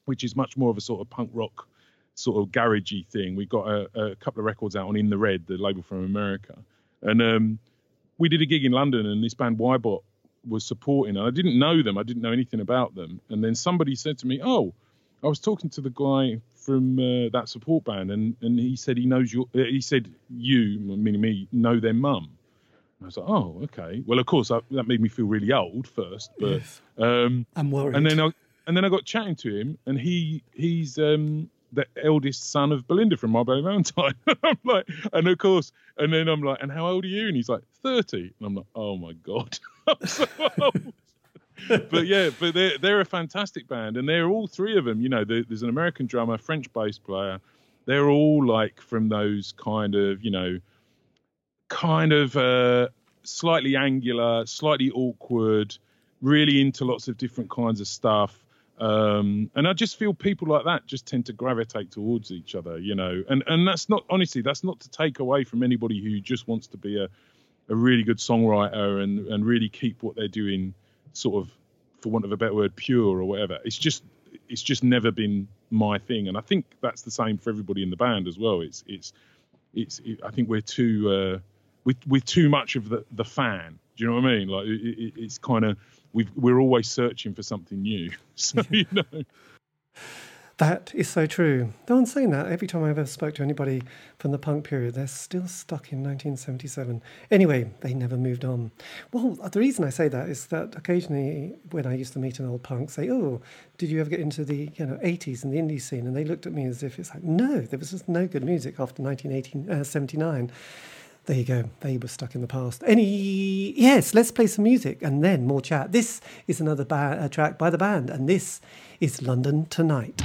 which is much more of a sort of punk rock sort of garagey thing. We got a, a couple of records out on In the Red, the label from America, and um, we did a gig in London, and this band Ybot was supporting. And I didn't know them. I didn't know anything about them. And then somebody said to me, "Oh, I was talking to the guy from uh, that support band, and and he said he knows your. Uh, he said you, meaning me, know their mum. I was like, oh, okay. Well, of course, that, that made me feel really old first, but Yes. um, I'm worried. and then I and then I got chatting to him, and he he's um the eldest son of Belinda from My Bloody Valentine. I'm like, and of course, and then I'm like, and how old are you? And he's like, thirty. And I'm like, oh my god, so but yeah, but they're they're a fantastic band, and they're all three of them. You know, there's an American drummer, French bass player. They're all like from those kind of you know, kind of uh, slightly angular, slightly awkward, really into lots of different kinds of stuff. Um, and I just feel people like that just tend to gravitate towards each other, you know. And and that's not honestly, that's not to take away from anybody who just wants to be a a really good songwriter and and really keep what they're doing sort of for want of a better word pure or whatever. It's just it's just never been my thing. And i think that's the same for everybody in the band as well. It's it's it's it, i think we're too uh with with too much of the the fan. Do you know what i mean? Like it, it, it's kind of we've we're always searching for something new so you know That is so true. Though in saying that, every time I ever spoke to anybody from the punk period, they're still stuck in 1977. Anyway, they never moved on. Well, the reason I say that is that occasionally, when I used to meet an old punk, say, "Oh, did you ever get into the you know 80s and the indie scene?" And they looked at me as if it's like, "No, there was just no good music after 1979." There you go. They were stuck in the past. Any yes, let's play some music and then more chat. This is another ba- uh, track by the band, and this is London Tonight.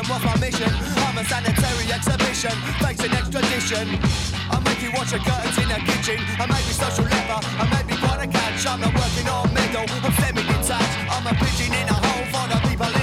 What's my mission? I'm a sanitary exhibition, facing extradition. I make you watch the curtains in the kitchen. I may be social lever, I may be quite a catch. I'm not working on middle, I'm semi-detached. I'm a pigeon in a hole for the people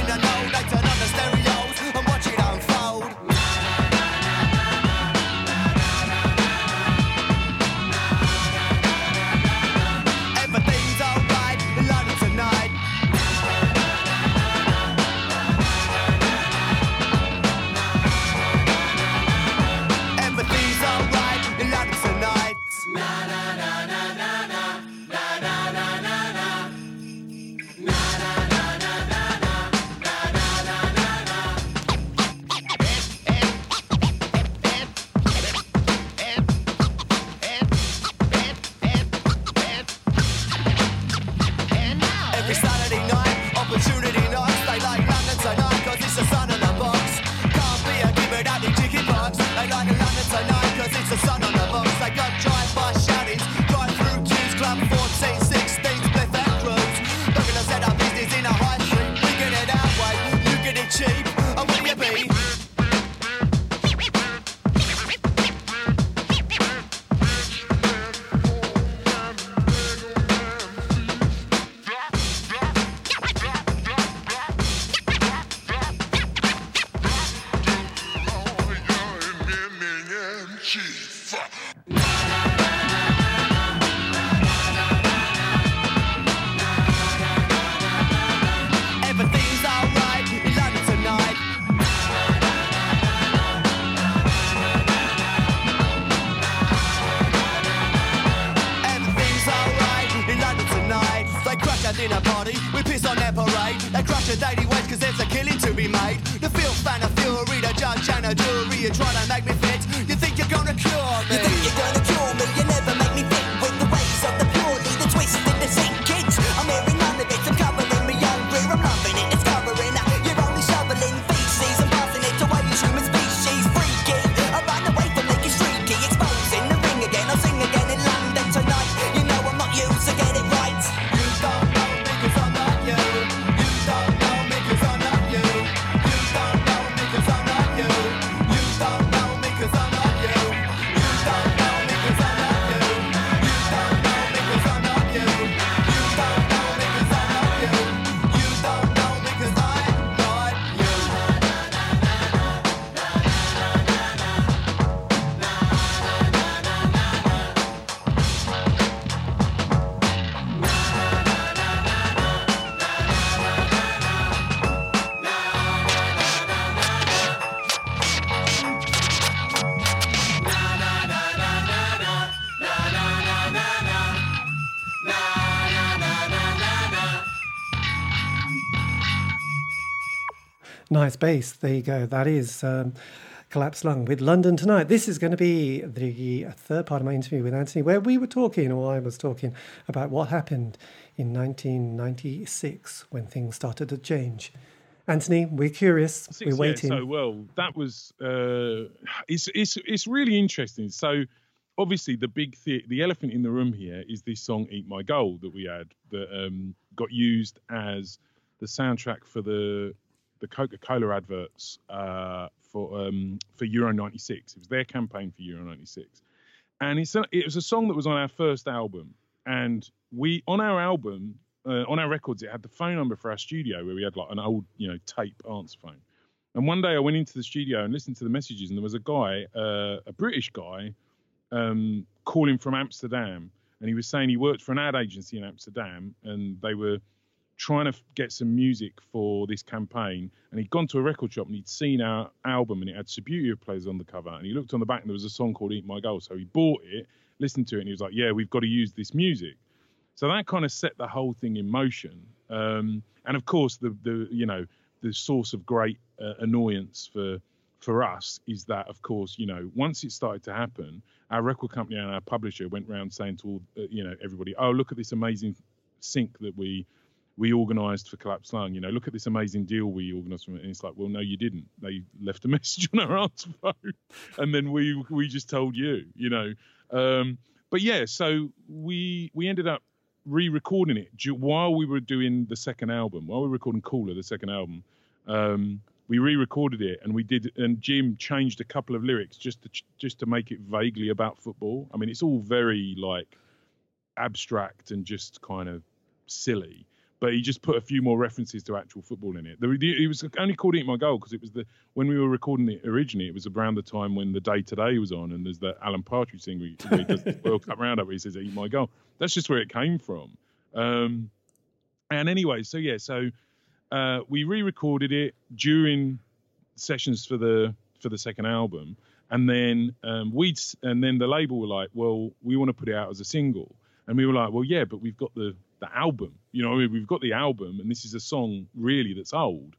Nice bass. There you go. That is um, Collapsed Lung with London Tonight. This is going to be the third part of my interview with Anthony, where we were talking, or I was talking, about what happened in 1996 when things started to change. Anthony, we're curious. Six, we're waiting. so well, that was uh, it's it's it's really interesting. So obviously the big the, the elephant in the room here is this song "Eat My Goal" that we had that um, got used as the soundtrack for the the Coca-Cola adverts uh, for um, for Euro '96. It was their campaign for Euro '96, and it's a, it was a song that was on our first album, and we on our album uh, on our records it had the phone number for our studio where we had like an old you know tape answer phone. And one day I went into the studio and listened to the messages, and there was a guy, uh, a British guy, um, calling from Amsterdam, and he was saying he worked for an ad agency in Amsterdam, and they were trying to get some music for this campaign. And he'd gone to a record shop and he'd seen our album, and it had Subbuteo players on the cover. And he looked on the back, and there was a song called "Eat My Goal." So he bought it, listened to it, and he was like, "Yeah, we've got to use this music." So that kind of set the whole thing in motion. Um, and of course, the the you know the source of great uh, annoyance for for us is that, of course, you know, once it started to happen, our record company and our publisher went round saying to all, uh, you know, everybody, oh, look at this amazing sync that we we organised for Collapsed Lung. You know, look at this amazing deal we organised from it. And it's like, well, no, you didn't. They left a message on our answer phone, and then we we just told you. You know, um, but yeah, so we we ended up re-recording it while we were doing the second album, while we were recording Cooler, the second album. Um, we re-recorded it and we did, and Jim changed a couple of lyrics just to just to make it vaguely about football. I mean, it's all very like abstract and just kind of silly. But he just put a few more references to actual football in it. The, the, it was only called "Eat My Goal" because it was the when we were recording it originally. It was around the time when the Day Today was on, and there's that Alan Partridge thing where he, where he does the World Cup roundup where he says "Eat My Goal." That's just where it came from. Um, and anyway, so yeah, so uh, we re-recorded it during sessions for the for the second album, and then um, we and then the label were like, well, we want to put it out as a single, and we were like, well, yeah, but we've got the the album, you know, I mean, we've got the album, and this is a song really that's old.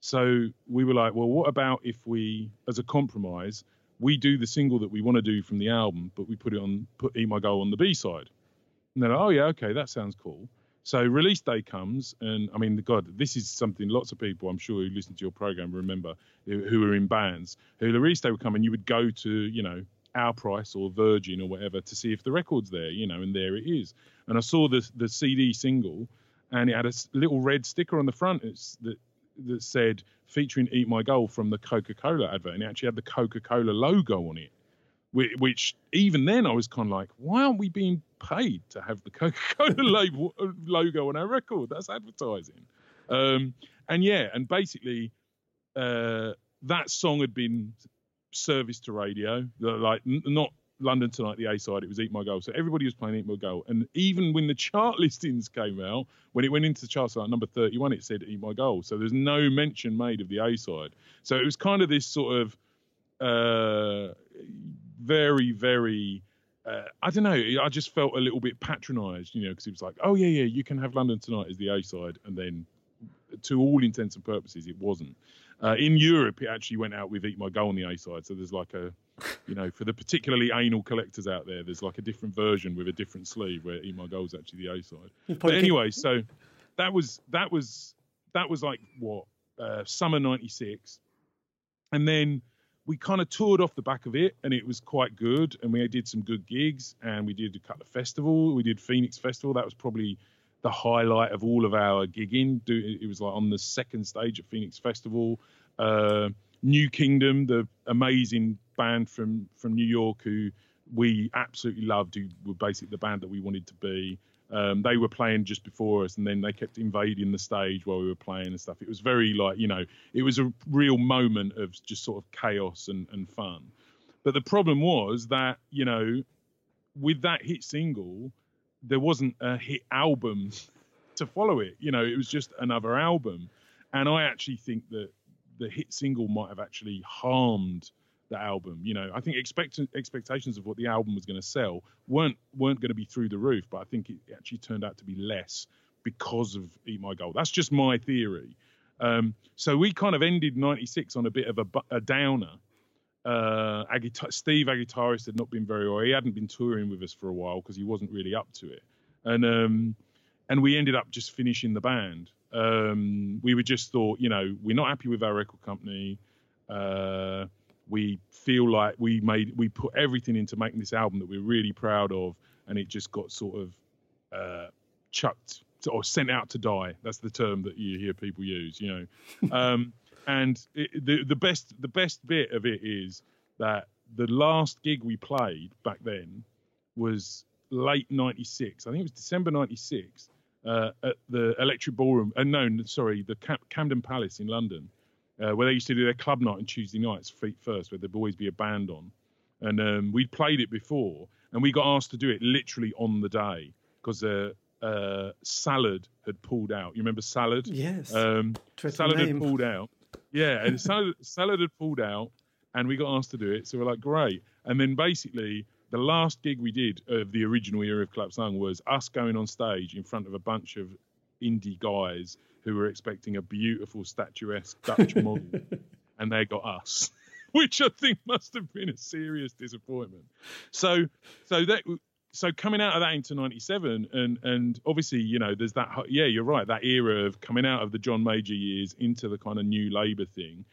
So we were like, well, what about if we, as a compromise, we do the single that we want to do from the album, but we put it on, put "Eat My Goal" on the B side. And they're like, oh yeah, okay, that sounds cool. So release day comes, and I mean, God, this is something lots of people, I'm sure, who listen to your program remember, who, are in bands. Who release day would come, and you would go to, you know, our price or Virgin or whatever to see if the record's there, you know, and there it is. And I saw the the CD single, and it had a little red sticker on the front that that said featuring "Eat My Goal" from the Coca-Cola advert, and it actually had the Coca-Cola logo on it. Which, which even then I was kind of like, why aren't we being paid to have the Coca-Cola label uh, logo on our record? That's advertising. Um, and yeah, and basically uh, that song had been serviced to radio, like not London Tonight, the A side, it was Eat My Goal. So everybody was playing Eat My Goal. And even when the chart listings came out, when it went into the charts like number 31, it said Eat My Goal. So there's no mention made of the A side. So it was kind of this sort of uh, very, very. Uh, I don't know. I just felt a little bit patronised, you know, because it was like, oh yeah, yeah, you can have London Tonight as the A side, and then, to all intents and purposes, it wasn't. Uh, in Europe, it actually went out with Eat My Goal on the A side. So there's like a, you know, for the particularly anal collectors out there, there's like a different version with a different sleeve where Eat My Goal is actually the A side. But anyway, so that was that was that was like what uh, summer '96, and then we kind of toured off the back of it, and it was quite good. And we did some good gigs, and we did a couple of festival. We did Phoenix Festival. That was probably the highlight of all of our gigging. It was like on the second stage at Phoenix Festival. Uh, New Kingdom, the amazing band from from New York, who we absolutely loved, who were basically the band that we wanted to be. Um, they were playing just before us, and then they kept invading the stage while we were playing and stuff. It was very like you know, it was a real moment of just sort of chaos and, and fun. But the problem was that you know, with that hit single, there wasn't a hit album to follow it. You know, it was just another album, and I actually think that the hit single might have actually harmed the album. You know, I think expect expectations of what the album was going to sell weren't weren't going to be through the roof, but I think it actually turned out to be less because of Eat My Goal. That's just my theory. Um, so we kind of ended '96 on a bit of a, a downer. Uh, Steve, our guitarist, had not been very well. He hadn't been touring with us for a while because he wasn't really up to it, and um, and we ended up just finishing the band. Um, we were just thought, you know, we're not happy with our record company. Uh, we feel like we made we put everything into making this album that we're really proud of, and it just got sort of uh, chucked or sent out to die. That's the term that you hear people use, you know. um, and it, the the best the best bit of it is that the last gig we played back then was late '96. I think it was December '96 uh, at the Electric Ballroom. Uh, no, sorry, the Cam- Camden Palace in London, uh, where they used to do their club night on Tuesday nights, feet first, where there'd always be a band on. And um, we'd played it before, and we got asked to do it literally on the day because uh, uh, Salad had pulled out. You remember Salad? Yes. Um, Salad name. had pulled out. Yeah, and Salad, Salad had pulled out, and we got asked to do it. So we're like, great. And then basically, the last gig we did of the original era of Collapsed Lung was us going on stage in front of a bunch of indie guys who were expecting a beautiful statuesque Dutch model, and they got us. Which I think must have been a serious disappointment. So, so that so coming out of that into 97 and and obviously you know there's that yeah you're right that era of coming out of the john major years into the kind of new labor thing.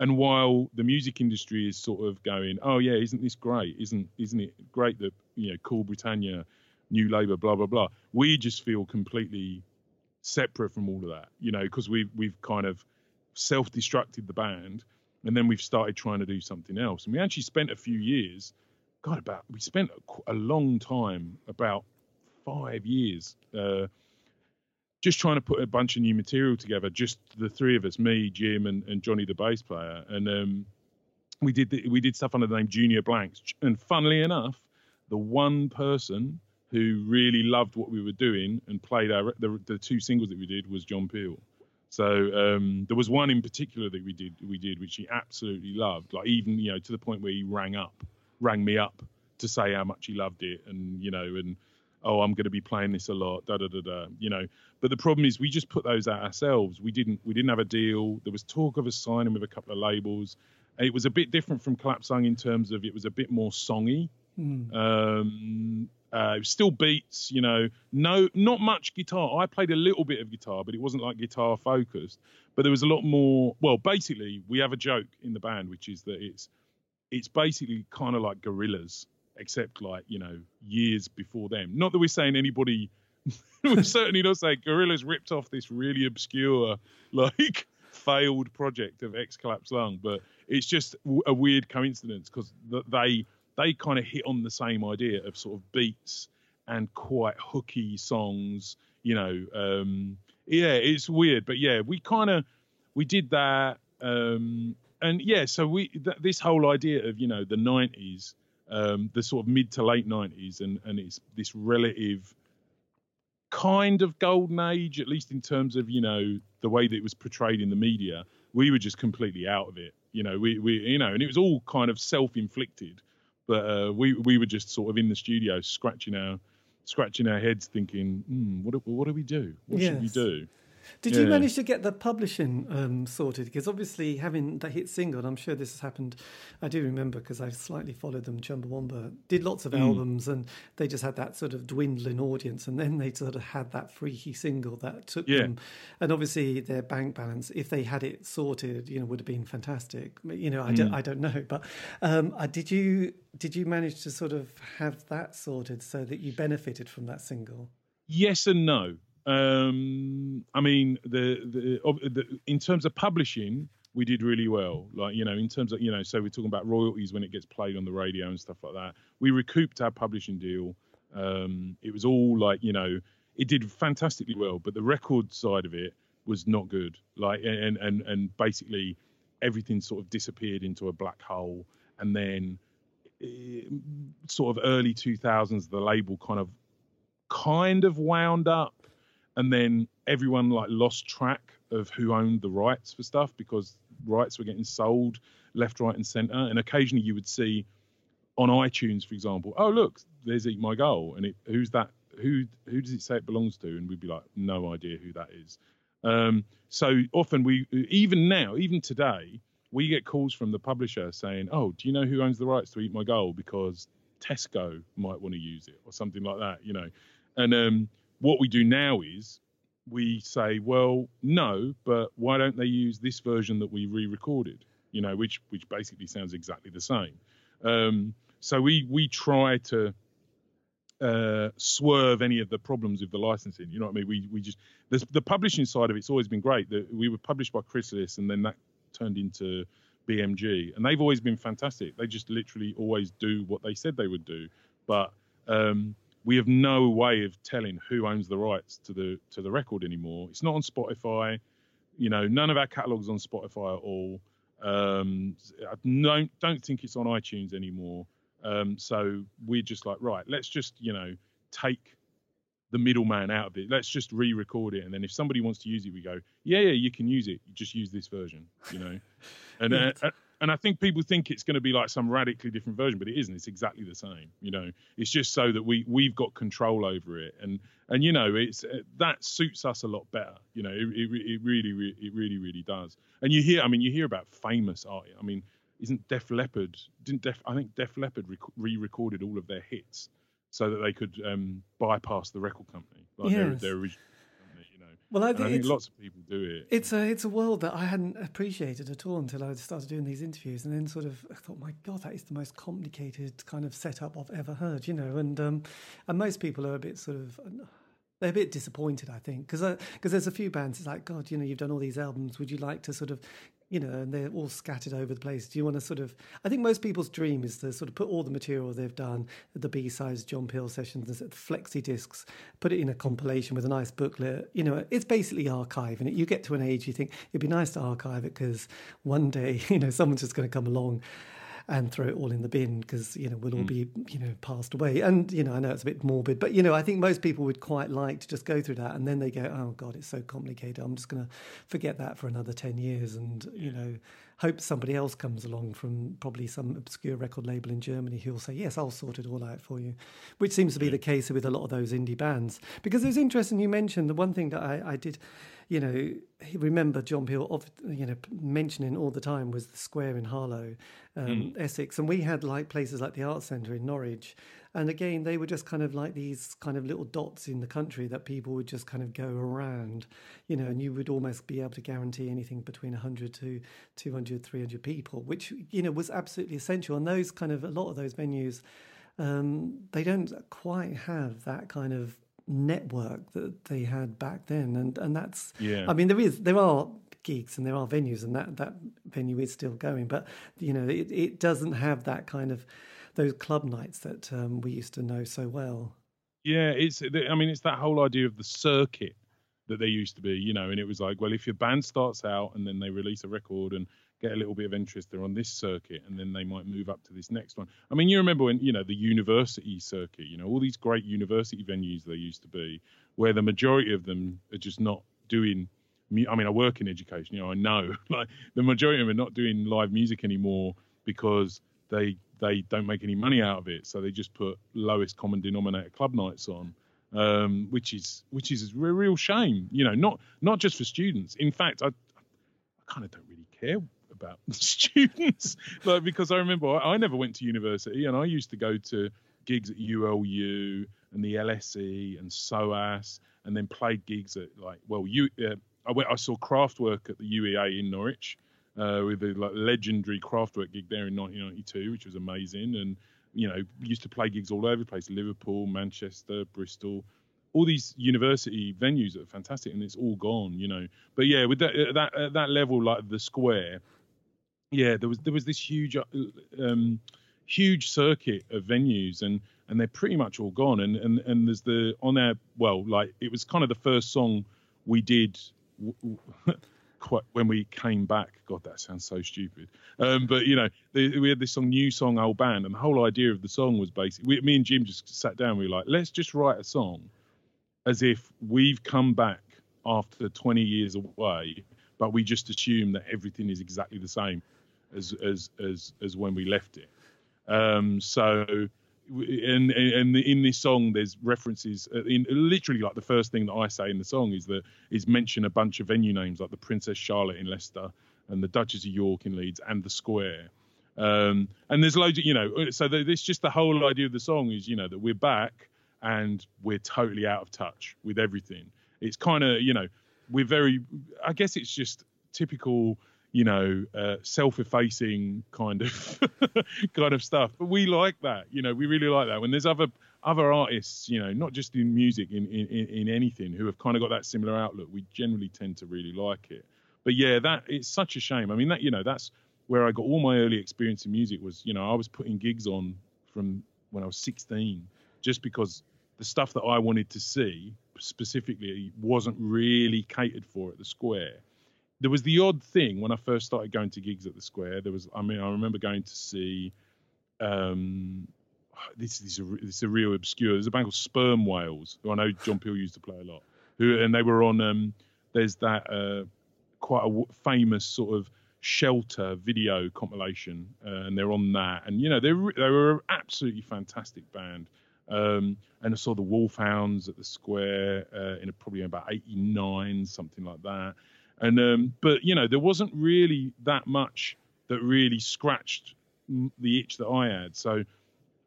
And while the music industry is sort of going oh yeah isn't this great? Isn't isn't it great that you know cool britannia new labor blah blah blah? We just feel completely separate from all of that you know because we've we've kind of self-destructed the band and then we've started trying to do something else. And we actually spent a few years God, about we spent a, a long time, about five years, uh, just trying to put a bunch of new material together. Just the three of us, me, Jim, and, and Johnny, the bass player, and um, we did the, we did stuff under the name Junior Blanks. And funnily enough, the one person who really loved what we were doing and played our the, the two singles that we did was John Peel. So um, there was one in particular that we did we did which he absolutely loved, like even you know to the point where he rang up rang me up to say how much he loved it and you know and oh i'm going to be playing this a lot da da da da you know but the problem is we just put those out ourselves we didn't we didn't have a deal there was talk of us signing with a couple of labels it was a bit different from collapsed lung in terms of it was a bit more songy um uh, still beats, you know, no, not much guitar. I played a little bit of guitar, but it wasn't like guitar focused. But there was a lot more. Well, basically, we have a joke in the band, which is that it's it's basically kind of like Gorillaz, except like you know years before them. Not that we're saying anybody. we're certainly not saying Gorillaz ripped off this really obscure like failed project of X Collapsed Lung, but it's just a weird coincidence because they they kind of hit on the same idea of sort of beats and quite hooky songs. You know, um, yeah, it's weird, but yeah, we kind of we did that. Um, and yeah, so we th- this whole idea of you know the '90s, um, the sort of mid to late '90s, and and it's this relative kind of golden age, at least in terms of you know the way that it was portrayed in the media. We were just completely out of it, you know. We we you know, and it was all kind of self-inflicted, but uh, we we were just sort of in the studio scratching our scratching our heads, thinking, hmm, what do, what do we do? What should we do? Did you manage to get the publishing um, sorted? Because obviously, having that hit single, and I'm sure this has happened. I do remember because I've slightly followed them. Chumbawamba did lots of Mm. albums, and they just had that sort of dwindling audience, and then they sort of had that freaky single that took Yeah. them. And obviously, their bank balance, if they had it sorted, you know, would have been fantastic. You know, I Mm. don't, I don't know, but um, uh, did you did you manage to sort of have that sorted so that you benefited from that single? Yes and no. Um, I mean, the, the, the in terms of publishing, we did really well. Like you know, in terms of you know, so we're talking about royalties when it gets played on the radio and stuff like that. We recouped our publishing deal. Um, it was all like you know, it did fantastically well, but the record side of it was not good. Like and and and basically everything sort of disappeared into a black hole, and then eh, sort of early 2000s, the label kind of kind of wound up and then everyone like lost track of who owned the rights for stuff because rights were getting sold left right and center. And occasionally you would see on itunes for example oh look there's eat my goal. And it who's that? Who who does it say it belongs to? And we'd be like no idea who that is. Um, so often we, even now, even today, we get calls from the publisher saying, "Oh, do you know who owns the rights to Eat My Goal? Because Tesco might want to use it or something like that." You know, and um, what we do now is we say, "Well, no, but why don't they use this version that we re-recorded?" You know, which which basically sounds exactly the same. Um, so we we try to uh, swerve any of the problems with the licensing. You know what I mean? We we just the, the publishing side of it's always been great. That we were published by Chrysalis, and then that turned into BMG, and they've always been fantastic. They just literally always do what they said they would do, but um, we have no way of telling who owns the rights to the to the record anymore. It's not on Spotify. You know, none of our catalogs on Spotify at all. Um, I don't don't think it's on iTunes anymore. Um, so we're just like, right, let's just, you know, take the middleman out of it. Let's just re-record it, and then if somebody wants to use it, we go, yeah, yeah, you can use it. You just use this version, you know. And uh, uh, and I think people think it's going to be like some radically different version, but it isn't. It's exactly the same, you know. It's just so that we we've got control over it, and and you know, it's uh, that suits us a lot better. You know, it it, it really re- it really really does. And you hear, I mean, you hear about famous art. I mean isn't Def Leppard didn't Def I think Def Leppard rec- re-recorded all of their hits so that they could um, bypass the record company like Yes. their original you know. Well, I I think lots of people do it. it's a it's a world that I hadn't appreciated at all until I started doing these interviews, and then sort of I thought, my God, that is the most complicated kind of setup I've ever heard, you know. And um, and most people are a bit sort of they're a bit disappointed, I think, because because there's a few bands. It's like, God, you know, you've done all these albums. Would you like to sort of you know, and they're all scattered over the place. Do you want to sort of? I think most people's dream is to sort of put all the material they've done, the B sides, John Peel sessions, the flexi discs, put it in a compilation with a nice booklet. You know, it's basically archiving it. You get to an age you think it'd be nice to archive it because one day, you know, someone's just going to come along and throw it all in the bin because you know we'll all hmm. be you know passed away. And you know i know it's a bit morbid but you know i think most people would quite like to just go through that and then they go oh god it's so complicated. I'm just going to forget that for another 10 years and you know hope somebody else comes along from probably some obscure record label in germany who'll say yes i'll sort it all out for you which seems to be the case with a lot of those indie bands. Because it was interesting you mentioned the one thing that i, I did you know, remember John Peel, of, you know, mentioning all the time was the square in Harlow, um, Essex, and we had like places like the Arts Centre in Norwich, and again they were just kind of like these kind of little dots in the country that people would just kind of go around, you know, and you would almost be able to guarantee anything between 100 to 200, 300 people, which you know was absolutely essential. And those kind of a lot of those venues, um, they don't quite have that kind of network that they had back then and and that's Yeah. i mean there is there are gigs and there are venues and that that venue is still going but you know it, it doesn't have that kind of those club nights that um, we used to know so well Yeah, it's. I mean, it's that whole idea of the circuit that there used to be, you know. And it was like, well, if your band starts out and then they release a record and get a little bit of interest, they're on this circuit, and then they might move up to this next one. I mean, you remember when you know the university circuit, you know, all these great university venues there used to be, where the majority of them are just not doing. I mean, I work in education, you know, I know like the majority of them are not doing live music anymore because they they don't make any money out of it, so they just put lowest common denominator club nights on, um, which is which is a real shame. You know, not not just for students. In fact, I I kind of don't really care about the students, because I remember I, I never went to university, and I used to go to gigs at ULU and the LSE and SOAS, and then played gigs at like well, you uh, I went I saw Kraftwerk at the UEA in Norwich uh, with the like, legendary Kraftwerk gig there in 1992, which was amazing. And you know, used to play gigs all over the place: Liverpool, Manchester, Bristol, all these university venues that are fantastic, and it's all gone. You know, but yeah, with that at that at that level, like the square, yeah, there was there was this huge, uh, um, huge circuit of venues, and and they're pretty much all gone. And and and there's the on our well, like it was kind of the first song we did. quite when we came back god that sounds so stupid. Um but you know the, we had this song new song old band and the whole idea of the song was basically me and jim just sat down we were like let's just write a song as if we've come back after 20 years away but we just assume that everything is exactly the same as as as as when we left it. Um so and and in this song there's references uh, in literally like the first thing that I say in the song is that is mention a bunch of venue names like the Princess Charlotte in Leicester and the Duchess of York in Leeds and the Square. Um, and there's loads of you know so the, this just the whole idea of the song is you know that we're back and we're totally out of touch with everything. It's kind of you know we're very I guess it's just typical you know, uh, self-effacing kind of kind of stuff. But we like that, you know, we really like that. When there's other other artists, you know, not just in music, in in, in anything, who have kind of got that similar outlook, we generally tend to really like it. But yeah, that it's such a shame. I mean, that you know, that's where I got all my early experience in music. Was you know, I was putting gigs on from when I was 16, just because the stuff that I wanted to see specifically wasn't really catered for at the Square there was the odd thing when I first started going to gigs at the Square. There was, I mean, I remember going to see. Um, this, this, is a, this is a real obscure. There's a band called Sperm Whales, who I know John Peel used to play a lot. Who and they were on. Um, there's that uh, quite a famous sort of shelter video compilation, uh, and they're on that. And you know, they they were an absolutely fantastic band. Um, and I saw the Wolfhounds at the Square uh, in a, probably about '89, something like that. And um, but you know, there wasn't really that much that really scratched the itch that I had. So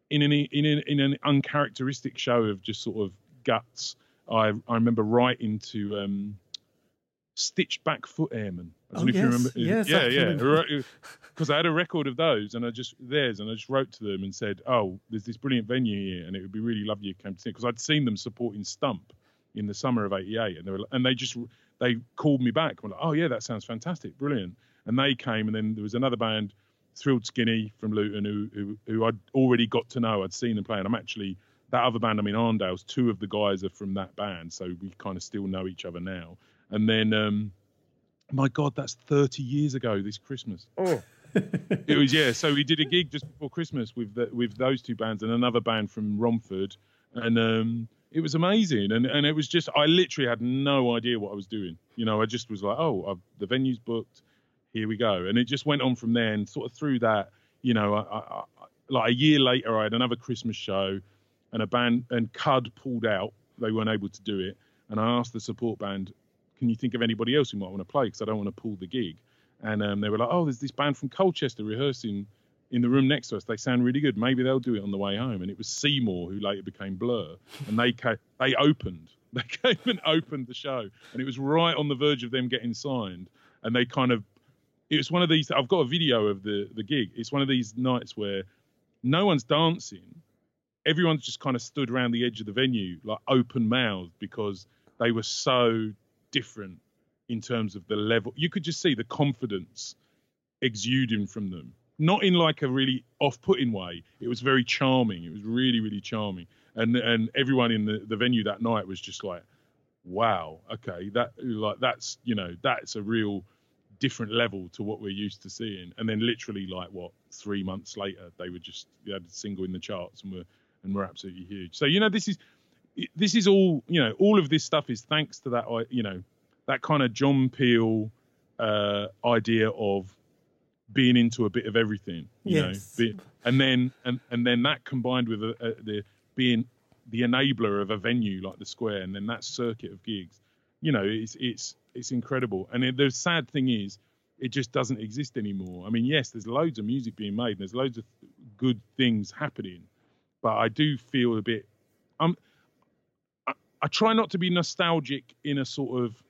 in an in an, in an uncharacteristic show of just sort of guts, I I remember writing to um, Stitched Back Foot Airmen. I don't Oh, know if you yes, remember. yes, yeah, I yeah. Because I had a record of those, and I just theirs, and I just wrote to them and said, "Oh, there's this brilliant venue here, and it would be really lovely if you came to see it." Because I'd seen them supporting Stump in the summer of '88, and they were, and they just they called me back. I'm like, "Oh yeah, that sounds fantastic, brilliant." And they came, and then there was another band, Thrilled Skinny from Luton, who who, who I'd already got to know. I'd seen them play, and I'm actually that other band. I mean, Arndale's. Two of the guys are from that band, so we kind of still know each other now. And then, um, my God, that's 30 years ago this Christmas. Oh. it was yeah. So we did a gig just before Christmas with the, with those two bands and another band from Romford, and um, it was amazing. And and it was just I literally had no idea what I was doing. You know, I just was like, oh, I've, the venue's booked. Here we go. And it just went on from there. And sort of through that, you know, I, I, like a year later, I had another Christmas show, and a band and Cud pulled out. They weren't able to do it, and I asked the support band, "Can you think of anybody else who might want to play? Because I don't want to pull the gig." And um, they were like, "Oh, there's this band from Colchester rehearsing in the room next to us. They sound really good. Maybe they'll do it on the way home." And it was Seymour, who later became Blur, and they they opened. They came and opened the show, and it was right on the verge of them getting signed. And they kind of, it was one of these. I've got a video of the the gig. It's one of these nights where no one's dancing. Everyone's just kind of stood around the edge of the venue, like open mouthed, because they were so different in terms of the level. You could just see the confidence exuding from them. Not in like a really off-putting way. It was very charming. It was really, really charming. And and everyone in the, the venue that night was just like, wow, okay, that like that's you know that's a real different level to what we're used to seeing. And then literally like what three months later, they were just they had a single in the charts and were and were absolutely huge. So you know this is this is all you know all of this stuff is thanks to that you know that kind of John Peel uh, idea of being into a bit of everything, you Yes. know, and then and and then that combined with uh, uh, the being the enabler of a venue like the Square, and then that circuit of gigs, you know, it's it's it's incredible. And it, the sad thing is, it just doesn't exist anymore. I mean, yes, there's loads of music being made, and there's loads of good things happening, but I do feel a bit. I'm. I, I try not to be nostalgic in a sort of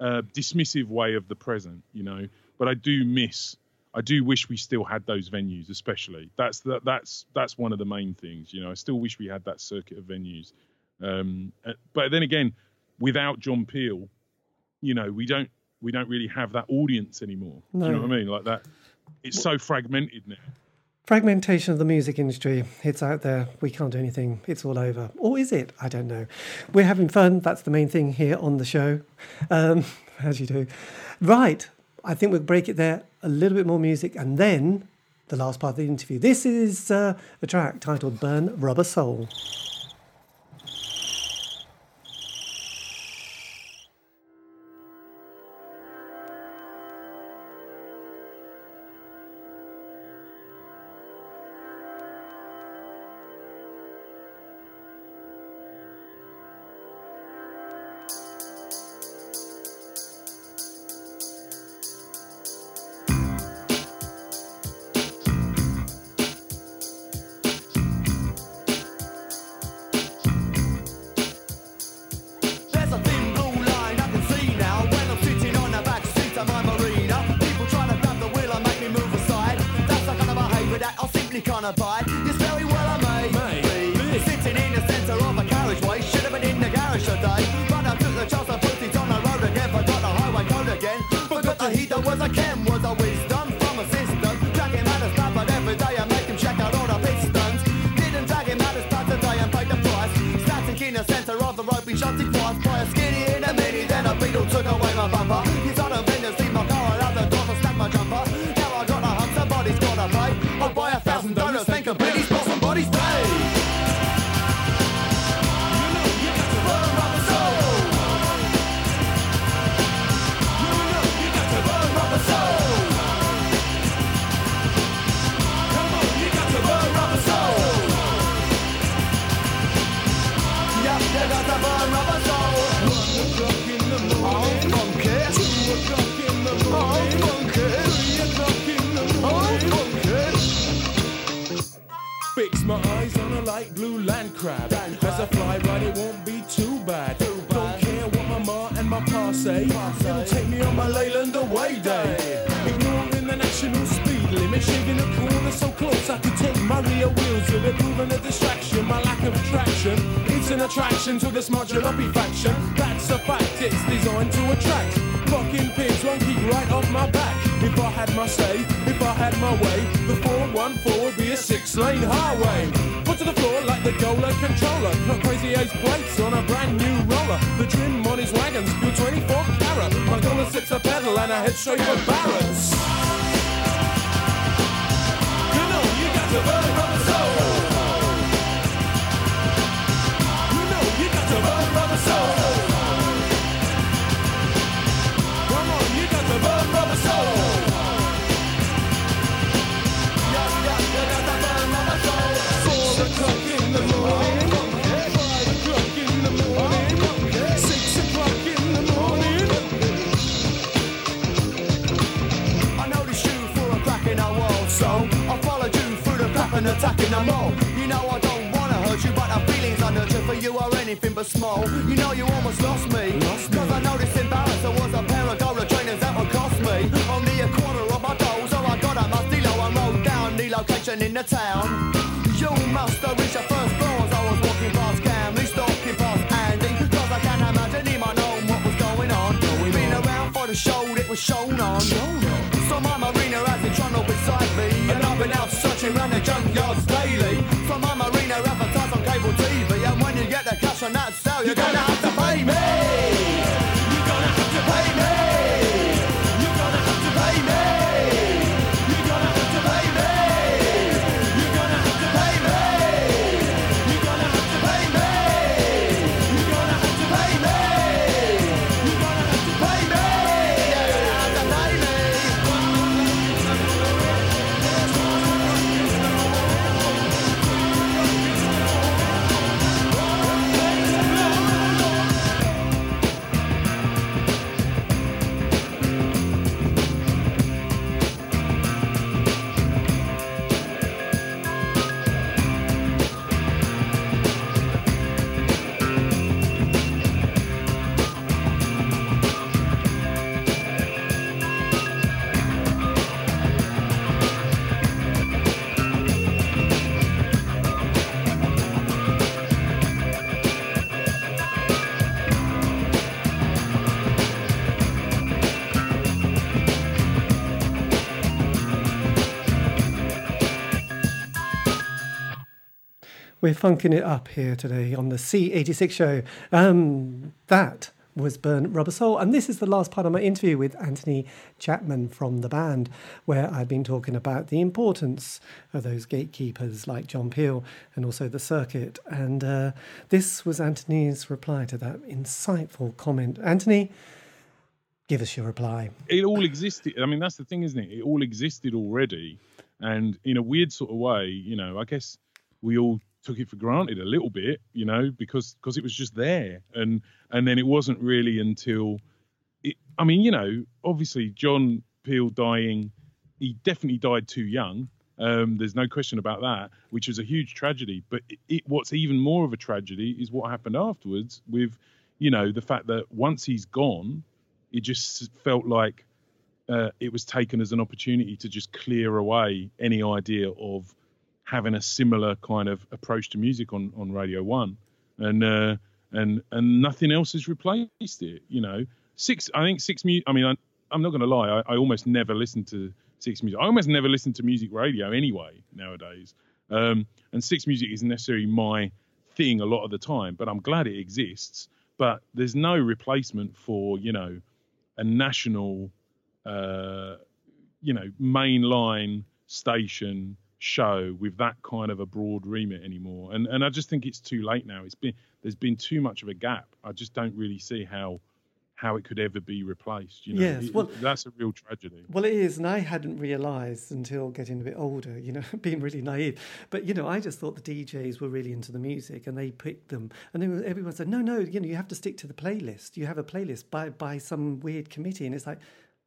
uh, dismissive way of the present, you know, but I do miss. I do wish we still had those venues, especially. That's the, that's that's one of the main things, you know. I still wish we had that circuit of venues. Um, uh, but then again, without John Peel, you know, we don't we don't really have that audience anymore. Do you know what I mean? Like that, it's so fragmented now. Fragmentation of the music industry. It's out there. We can't do anything. It's all over. Or is it? I don't know. We're having fun. That's the main thing here on the show, um, as you do. Right. I think we'll break it there. A little bit more music, and then the last part of the interview. This is uh, a track titled "Burn Rubber Soul." Crab. As I fly right, it won't be too bad. Don't care what my ma and my pa say. It'll take me on my Leyland away day. Ignoring the national speed limit, shaking the corner so close I could take my rear wheels with it, proving a distraction. My lack of traction, it's an attraction to the smart jalopy faction. That's a fact, it's designed to attract. Fucking pigs won't keep right off my back. If I had my say, if I had my way, the 414 would be a six lane highway. Put to the floor like the Gola controller. Got crazy ace plates on a brand new roller. The trim on his wagon's still 24 carat. My Gola sits a pedal and I head straight for Barrett's. You know you got to burn rubber soul. You know you got to burn rubber soul. Come on, you got to burn rubber soul. And attacking them all. You know I don't wanna hurt you, but the feelings I nurture for you are anything but small. You know you almost lost me, lost cause I in Paris there was a pair of Gola trainers that would cost me only a quarter of my goal, so oh, I got a Mustilo and rode down the location in the town. You must have reached your first floor as I was walking past Camley, stalking past Andy, cause I can't imagine might know what was going on. Been around for the show that was shown on. So my marina has a trundle beside me, Watching round the junkyards daily. From my marina We're funking it up here today on the C86 show. Um, that was Burn Rubber Soul. And this is the last part of my interview with Anthony Chapman from the band, where I've been talking about the importance of those gatekeepers like John Peel and also the circuit. And uh, this was Anthony's reply to that insightful comment. Anthony, give us your reply. it all existed. I mean, that's the thing, isn't it? It all existed already, and in a weird sort of way, you know, I guess we all took it for granted a little bit, you know, because because it was just there, and and then it wasn't really until, it, I mean, you know, obviously John Peel dying, he definitely died too young. Um, there's no question about that, which was a huge tragedy. But it, it, what's even more of a tragedy is what happened afterwards with, you know, the fact that once he's gone, it just felt like uh, it was taken as an opportunity to just clear away any idea of having a similar kind of approach to music on on Radio One, and uh, and and nothing else has replaced it. You know, six. I think six. Mu- I mean, I, I'm not going to lie. I, I almost never listen to six music. I almost never listen to music radio anyway nowadays. Um, and six music isn't necessarily my thing a lot of the time, but I'm glad it exists. But there's no replacement for you know a national, uh, you know, mainline station show with that kind of a broad remit anymore. And and I just think it's too late now. It's been there's been too much of a gap. I just don't really see how how it could ever be replaced. You know, Yes, It- that's a real tragedy. Well, it is, and I hadn't realised until getting a bit older, you know, being really naive. But you know, I just thought the DJs were really into the music, and they picked them, and then everyone said, "No, no, you know, you have to stick to the playlist. You have a playlist by by some weird committee," and it's like.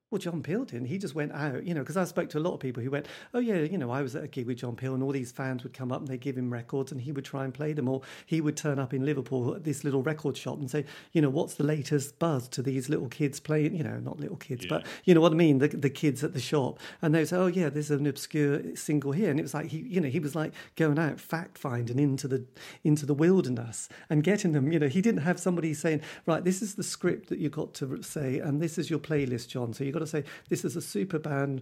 Well, John Peel didn't. He just went out, you know, because I spoke to a lot of people who went, oh, yeah, you know, I was at a gig with John Peel and all these fans would come up and they'd give him records and he would try and play them. Or he would turn up in Liverpool at this little record shop and say, you know, what's the latest buzz to these little kids playing, you know, not little kids, but you know what I mean, the, the kids at the shop. And they would say, oh, yeah, there's an obscure single here. And it was like, he, you know, he was like going out fact finding into the, into the wilderness and getting them, you know, he didn't have somebody saying, right, this is the script that you've got to say, and this is your playlist, John. So you've got to say, this is a super band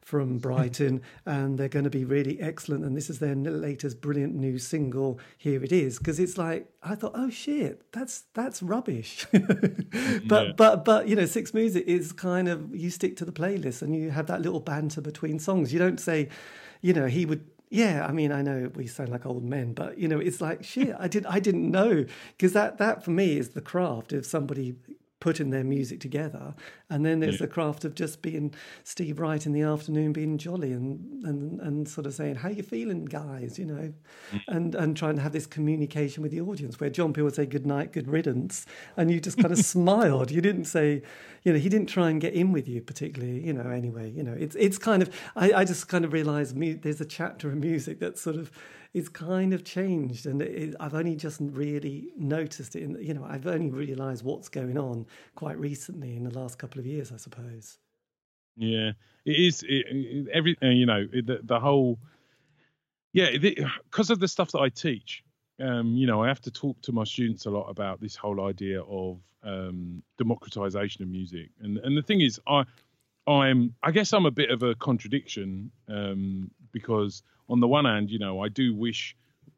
from Brighton, and they're going to be really excellent, and this is their latest brilliant new single. Here it is, because it's like I thought, oh shit, that's that's rubbish. but Yeah. but but you know, Six Music is kind of you stick to the playlist, and you have that little banter between songs. You don't say, you know, he would. Yeah, I mean, I know we sound like old men, but you know, it's like shit. I did, I didn't know because that that for me is the craft of somebody putting their music together, and then there's the craft of just being Steve Wright in the afternoon, being jolly and and and sort of saying, "How you feeling, guys?" You know, mm. and and trying to have this communication with the audience. Where John Peel would say, "Good night, good riddance," and you just kind of smiled. You didn't say, you know, he didn't try and get in with you particularly. You know, anyway, you know, it's it's kind of I, I just kind of realised there's a chapter of music that sort of is kind of changed, and it, I've only just really noticed it. In, you know, I've only realised what's going on quite recently in the last couple of years, I suppose. Yeah, it is. It, every uh, you know the the whole. Yeah, because of the stuff that I teach, um, you know, I have to talk to my students a lot about this whole idea of um, democratization of music, and and the thing is, I, I'm, I guess I'm a bit of a contradiction um, because on the one hand, you know, I do wish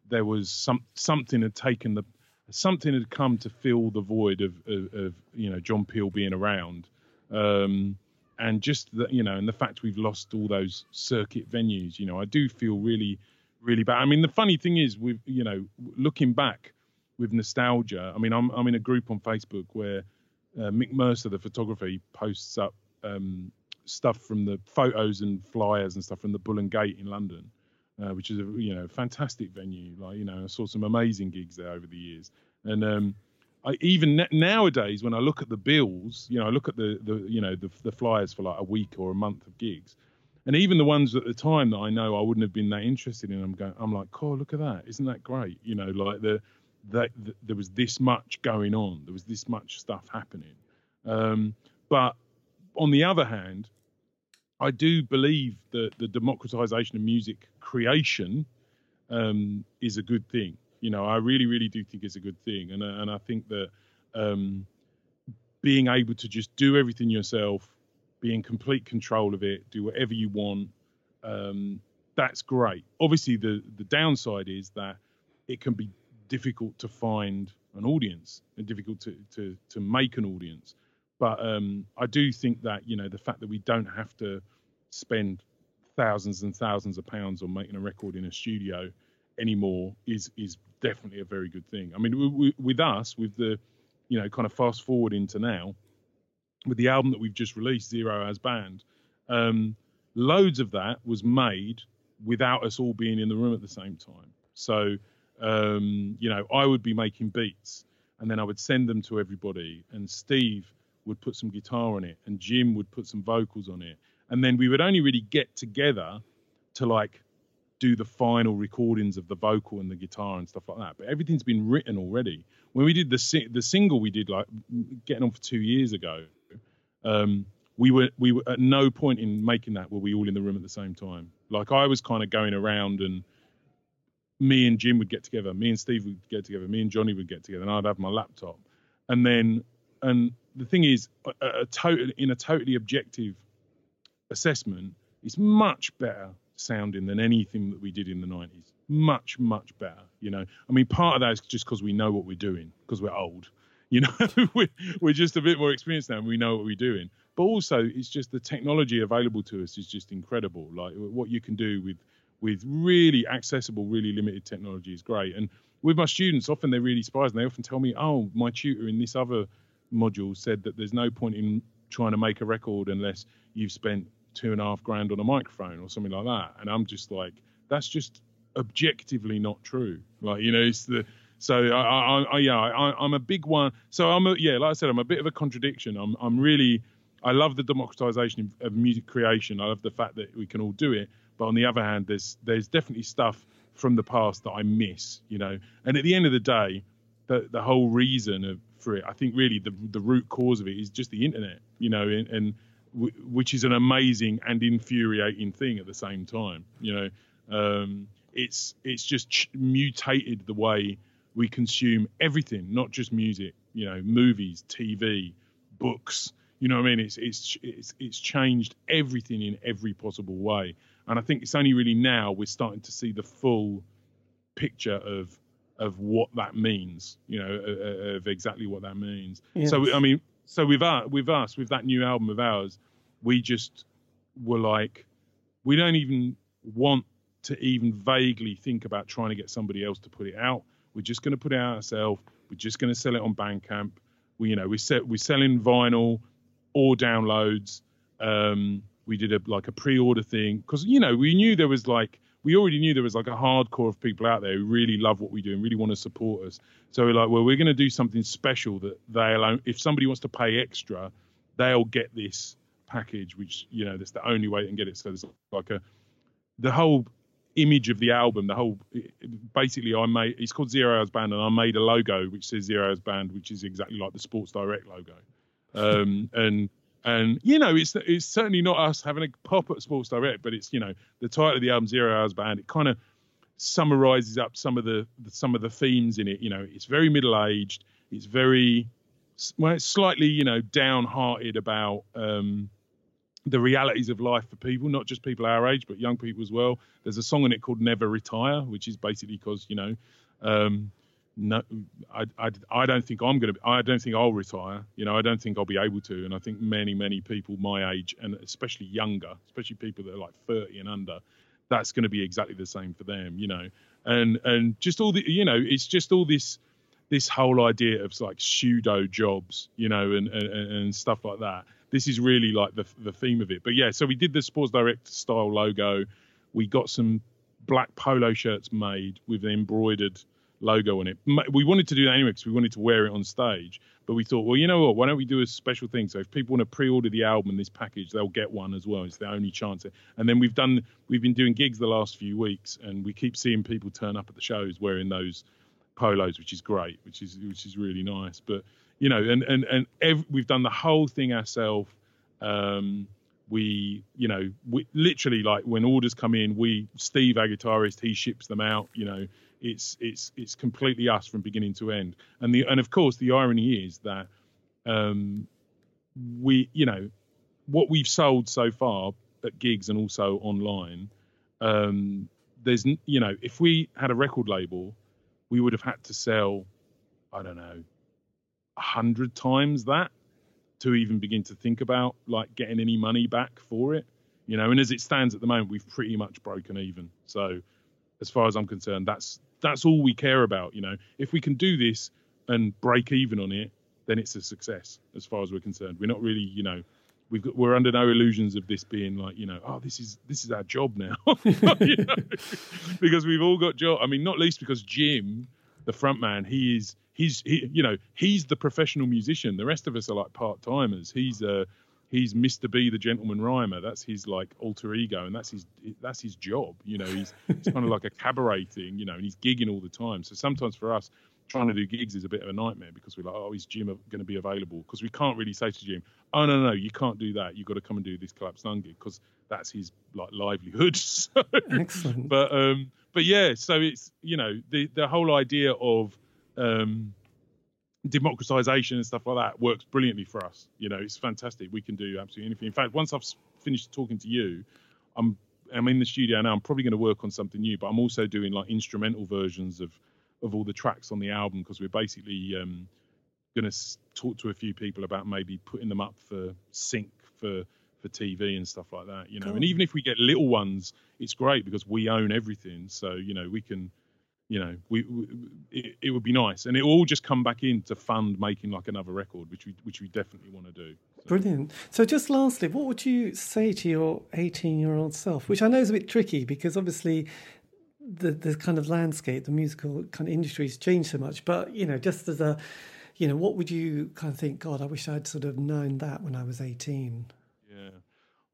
there was some something had taken the something had come to fill the void of of, of you know John Peel being around. Um, and just the, you know, and the fact we've lost all those circuit venues, you know, I do feel really, really bad. I mean, the funny thing is, with you know, looking back with nostalgia. I mean, I'm I'm in a group on Facebook where uh, Mick Mercer, the photographer, he posts up um, stuff from the photos and flyers and stuff from the Bull and Gate in London, uh, which is a you know fantastic venue. Like you know, I saw some amazing gigs there over the years, and um, I, even nowadays when I look at the bills, you know, I look at the the you know the the flyers for like a week or a month of gigs, and even the ones at the time that I know I wouldn't have been that interested in, I'm going, I'm like, oh look at that, isn't that great? You know, like the that, that there was this much going on, there was this much stuff happening, um, but on the other hand, I do believe that the democratization of music creation um, is a good thing. You know, I really, really do think it's a good thing, and uh, and I think that um, being able to just do everything yourself, be in complete control of it, do whatever you want, um, that's great. Obviously, the the downside is that it can be difficult to find an audience and difficult to to to make an audience. But um, I do think that you know the fact that we don't have to spend thousands and thousands of pounds on making a record in a studio anymore is is definitely a very good thing. I mean, w- w- with us, with the you know kind of fast forward into now, with the album that we've just released, Zero Hours Band, um, loads of that was made without us all being in the room at the same time. So um, you know, I would be making beats, and then I would send them to everybody, and Steve would put some guitar on it, and Jim would put some vocals on it, and then we would only really get together to like do the final recordings of the vocal and the guitar and stuff like that. But everything's been written already. When we did the si- the single we did like getting on for two years ago, um, we were we were at no point in making that were we all in the room at the same time. Like I was kind of going around and me and Jim would get together, me and Steve would get together, me and Johnny would get together, and I'd have my laptop, and then and the thing is, a, a total in a totally objective assessment, it's much better sounding than anything that we did in the 90s. Much, much better. You know, I mean, part of that is just because we know what we're doing, because we're old. You know, we're, we're just a bit more experienced now and we know what we're doing. But also, it's just the technology available to us is just incredible. Like what you can do with with really accessible, really limited technology is great. And with my students, often they're really surprised and they often tell me, oh, my tutor in this other module said that there's no point in trying to make a record unless you've spent two and a half grand on a microphone or something like that. And I'm just like, that's just objectively not true. Like, you know, it's the so I, I, I yeah, I, I'm a big one. So I'm a, yeah, like I said, I'm a bit of a contradiction. I'm I'm really I love the democratization of music creation. I love the fact that we can all do it. But on the other hand, there's there's definitely stuff from the past that I miss, you know. And at the end of the day, the the whole reason of, for it, I think really the the root cause of it is just the internet, you know, and, and w- which is an amazing and infuriating thing at the same time, you know. Um, it's it's just ch- mutated the way we consume everything, not just music, you know, movies, TV, books. You know what I mean? It's it's it's it's changed everything in every possible way. And I think it's only really now we're starting to see the full picture of of what that means, you know, uh, of exactly what that means. Yes. So I mean, so with us, with us, with that new album of ours, we just were like, we don't even want to even vaguely think about trying to get somebody else to put it out. We're just going to put it out ourselves. We're just going to sell it on Bandcamp. We, you know, we set, we're selling vinyl or downloads. Um, we did a like a pre-order thing because you know we knew there was like we already knew there was like a hardcore of people out there who really love what we do and really want to support us. So we're like, well, we're going to do something special that they'll if somebody wants to pay extra, they'll get this package, which you know that's the only way they can get it. So there's like a the whole image of the album, the whole basically I made it's called Zero Hours Band and I made a logo which says Zero Hours Band, which is exactly like the Sports Direct logo. Um, and and you know it's it's certainly not us having a pop at Sports Direct, but it's you know the title of the album Zero Hours Band. It kind of summarizes up some of the, the some of the themes in it. You know, it's very middle aged. It's very well, it's slightly you know downhearted about um, the realities of life for people, not just people our age, but young people as well. There's a song in it called Never Retire, which is basically because you know. Um, no, I, I, I don't think I'm going to. I don't think I'll retire. You know, I don't think I'll be able to. And I think many, many people my age, and especially younger, especially people that are like 30 and under, that's going to be exactly the same for them. You know, and and just all the, you know, it's just all this this whole idea of like pseudo jobs, you know, and, and and stuff like that. This is really like the the theme of it. But yeah, so we did the Sports Direct style logo. We got some black polo shirts made with embroidered logo on it. We wanted to do that anyway because we wanted to wear it on stage. But we thought, well, you know what? Why don't we do a special thing? So if people want to pre-order the album this package, they'll get one as well. It's the only chance. And then we've done, we've been doing gigs the last few weeks, and we keep seeing people turn up at the shows wearing those polos, which is great, which is which is really nice. But you know, and and and ev- we've done the whole thing ourselves. Um, we, you know, we literally like when orders come in, we Steve, our guitarist, he ships them out. You know, it's it's it's completely us from beginning to end. And the and of course the irony is that um, we, you know, what we've sold so far at gigs and also online. Um, there's, you know, if we had a record label, we would have had to sell, I don't know, a hundred times that to even begin to think about like getting any money back for it. You know, and as it stands at the moment, we've pretty much broken even. So, as far as I'm concerned, that's that's all we care about. You know, if we can do this and break even on it, then it's a success as far as we're concerned. We're not really, you know, we've got, we're under no illusions of this being like, you know, oh, this is this is our job now, You know? because we've all got job. I mean, not least because Jim, the front man, he is he's he, you know he's the professional musician. The rest of us are like part timers. He's uh he's Mr. B, the gentleman rhymer. That's his like alter ego, and that's his that's his job. You know, he's it's kind of like a cabaret thing. You know, and he's gigging all the time. So sometimes for us, trying to do gigs is a bit of a nightmare because we're like, oh, is Jim going to be available? Because we can't really say to Jim, oh no no, you can't do that. You've got to come and do this collapsed lung gig because that's his like livelihood. So, Excellent. but um, but yeah, so it's you know the the whole idea of um, democratization and stuff like that works brilliantly for us. You know, it's fantastic. We can do absolutely anything. In fact, once I've finished talking to you, I'm I'm in the studio now. I'm probably going to work on something new, but I'm also doing like instrumental versions of of all the tracks on the album because we're basically um, going to talk to a few people about maybe putting them up for sync for for TV and stuff like that. You know, and even if we get little ones, it's great because we own everything. So you know, we can. You know, we, we it, it would be nice, and it will all just come back in to fund making like another record, which we which we definitely want to do. So- Brilliant. So, just lastly, what would you say to your 18 year old self? Which I know is a bit tricky because obviously the, the kind of landscape, the musical kind of industry has changed so much. But, you know, just as a, you know, what would you kind of think, God, I wish I'd sort of known that when I was 18? Yeah.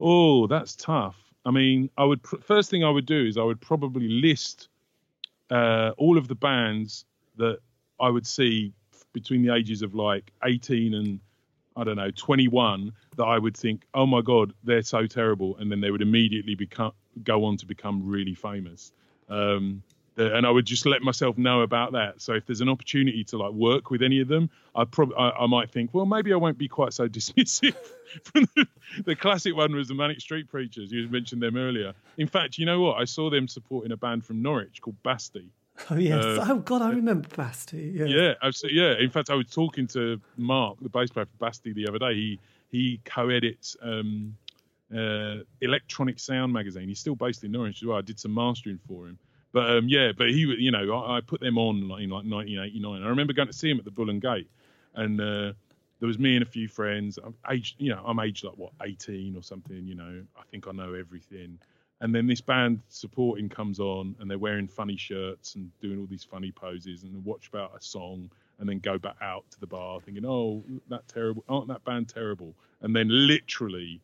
Oh, that's tough. I mean, I would pr- first thing I would do is I would probably list uh, all of the bands that I would see between the ages of like 18 and I don't know 21 that I would think, oh my god, they're so terrible, and then they would immediately become go on to become really famous. Um, and I would just let myself know about that. So if there's an opportunity to like work with any of them, I probably I, I might think, well, maybe I won't be quite so dismissive. the, the classic one was the Manic Street Preachers. You mentioned them earlier. In fact, you know what? I saw them supporting a band from Norwich called Basti. Oh, yes. Uh, oh, God, I remember Basti. Yeah. Yeah, absolutely. Yeah. In fact, I was talking to Mark, the bass player for Basti, the other day. He he co-edits um, uh, Electronic Sound magazine. He's still based in Norwich as well. I did some mastering for him. But um, yeah, but he, you know, I, I put them on like, in like 1989. I remember going to see him at the Bull and Gate, and uh, there was me and a few friends. I'm aged, you know, I'm aged like what 18 or something. You know, I think I know everything. And then this band supporting comes on, and they're wearing funny shirts and doing all these funny poses, and watch about a song, and then go back out to the bar thinking, "Oh, that terrible! Aren't that band terrible?" And then literally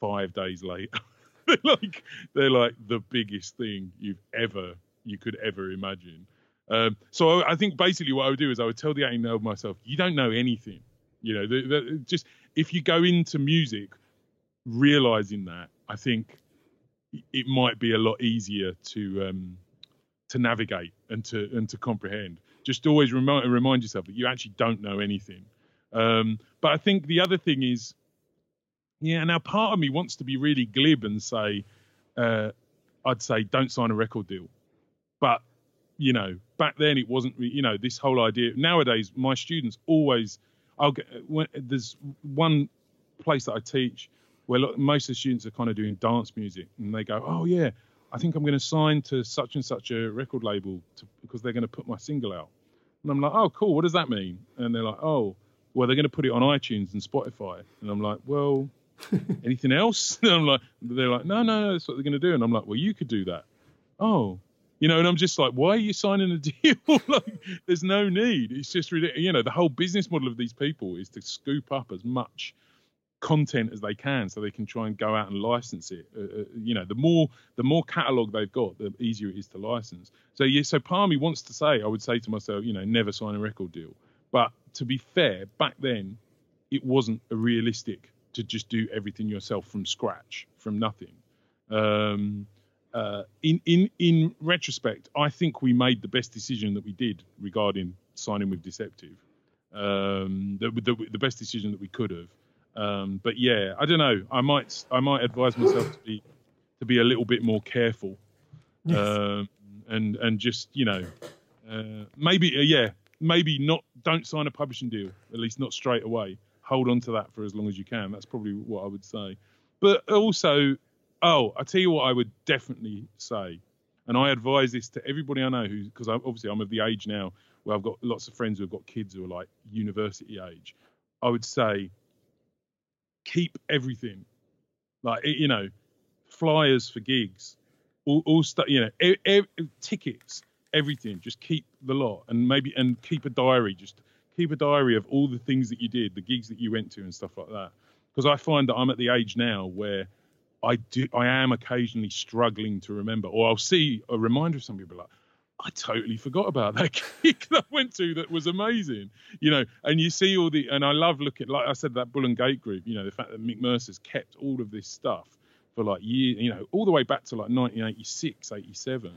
five days later, they're like they're like the biggest thing you've ever you could ever imagine. Um, so I, I think basically what I would do is I would tell the 18 year old myself, you don't know anything. You know, the, the, just if you go into music realizing that, I think it might be a lot easier to um, to navigate and to and to comprehend. Just always remind remind yourself that you actually don't know anything. Um, but I think the other thing is, yeah. Now part of me wants to be really glib and say, uh, I'd say don't sign a record deal, but you know back then it wasn't. You know this whole idea. Nowadays my students always, I'll get when there's one place that I teach where most of the students are kind of doing dance music and they go, oh yeah, I think I'm going to sign to such and such a record label to, because they're going to put my single out. And I'm like, oh cool, what does that mean? And they're like, oh, well they're going to put it on iTunes and Spotify. And I'm like, well, anything else? And I'm like, they're like, no, no, no, that's what they're going to do. And I'm like, well, you could do that. Oh. You know, and I'm just like, why are you signing a deal? like, there's no need. It's just ridiculous. You know, the whole business model of these people is to scoop up as much content as they can so they can try and go out and license it uh, uh, you know the more the more catalog they've got the easier it is to license so yeah so me wants to say i would say to myself you know never sign a record deal but to be fair back then it wasn't a realistic to just do everything yourself from scratch from nothing um uh, in in in retrospect, I think we made the best decision that we did regarding signing with Deceptive. Um, the, the the best decision that we could have. Um, but yeah, I don't know. I might I might advise myself to be to be a little bit more careful, Yes. um, and and just you know, uh, maybe uh, yeah, maybe not. Don't sign a publishing deal. At least not straight away. Hold on to that for as long as you can. That's probably what I would say. But also, oh, I tell you what, I would definitely say, and I advise this to everybody I know who, because obviously I'm of the age now where I've got lots of friends who have got kids who are like university age. I would say keep everything, like you know, flyers for gigs, all, all stuff, you know, e- e- tickets, everything. Just keep the lot, and maybe and keep a diary. Just keep a diary of all the things that you did, the gigs that you went to, and stuff like that. Because I find that I'm at the age now where I do, I am occasionally struggling to remember, or I'll see a reminder of something, be like. I totally forgot about that gig that I went to that was amazing, you know. And you see all the, and I love looking, like I said, that Bull and Gate group, you know, the fact that Mick Mercer's kept all of this stuff for like years, you know, all the way back to like 1986, 87.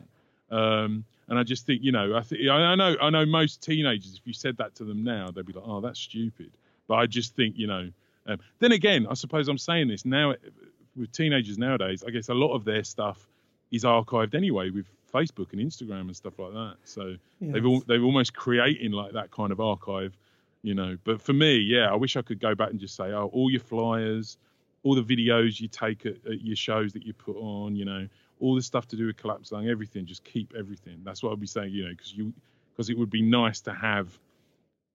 Um, and I just think, you know, I think I I know, I know most teenagers. If you said that to them now, they'd be like, "Oh, that's stupid." But I just think, you know. Um, then again, I suppose I'm saying this now with teenagers nowadays. I guess a lot of their stuff is archived anyway with Facebook and Instagram and stuff like that. So they've all, they've almost creating like that kind of archive, you know. But for me, yeah, I wish I could go back and just say, oh, all your flyers, all the videos you take at, at your shows that you put on, you know, all this stuff to do with Collapsed Lung, everything, just keep everything. That's what I'd be saying, you know, because you because it would be nice to have.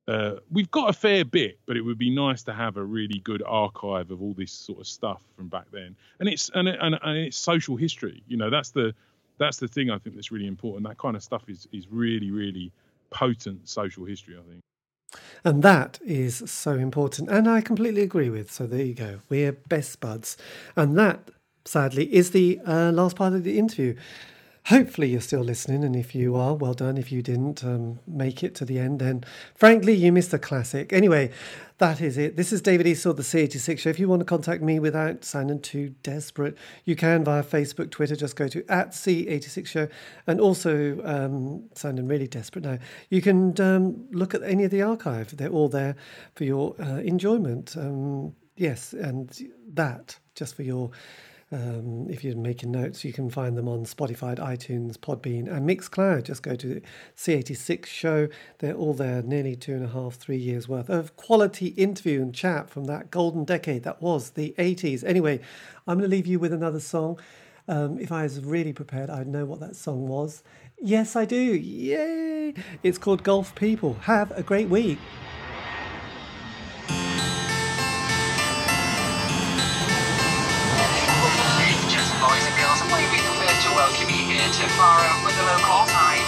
Uh, we've got a fair bit, but it would be nice to have a really good archive of all this sort of stuff from back then. And it's and, and, and it's social history. You know, that's the that's the thing I think that's really important. That kind of stuff is is really really potent social history. I think. And that is so important. And I completely agree with. So there you go. We're best buds. And that, sadly, is the uh, last part of the interview. Hopefully, you're still listening. And if you are, well done. If you didn't um, make it to the end, then frankly, you missed a classic. Anyway, that is it. This is David Eastaugh, the C86 Show. If you want to contact me without sounding too desperate, you can via Facebook, Twitter. Just go to at C86 Show. And also, um, sounding really desperate now, you can um, look at any of the archive. They're all there for your uh, enjoyment. Um, yes, and that just for your. Um, if you're making notes, you can find them on Spotify, iTunes, Podbean, and Mixcloud. Just go to C86 Show. They're all there, nearly two and a half, three years worth of quality interview and chat from that golden decade that was the 80s. Anyway, I'm going to leave you with another song. Um, if I was really prepared, I'd know what that song was. Yes, I do. Yay! It's called Golf People. Have a great week. To Out with the local time.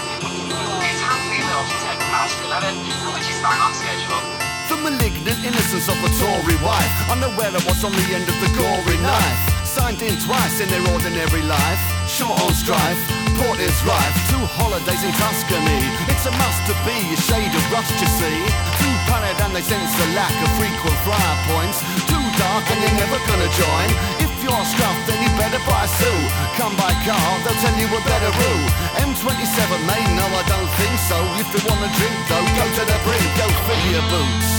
It's happily enough 10 past 11, which is bang on schedule. The malignant innocence of a Tory wife, unaware of what's on the end of the gory knife. Signed in twice in their ordinary life, short on strife, port is rife. Two holidays in Tuscany, it's a must to be a shade of rust, you see. Too pallid and they sense a lack of frequent flyer points. Too dark and you're never gonna join. You're scuffed, then you better buy a suit. Come by car, they'll tell you a better route. M27, mate, no, I don't think so. If you wanna drink, though, go to the brink, go fill your boots.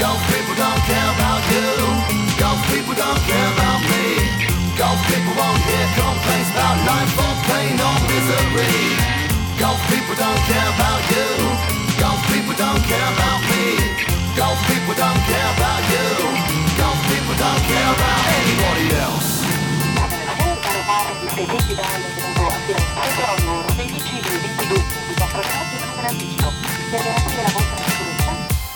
Golf people don't care about you. Golf people don't care about me. Golf people won't hear complaints about life or pain or misery. Golf people don't care about you. Golf people don't care about me. Golf people don't care about you. Golf people don't care about anybody else.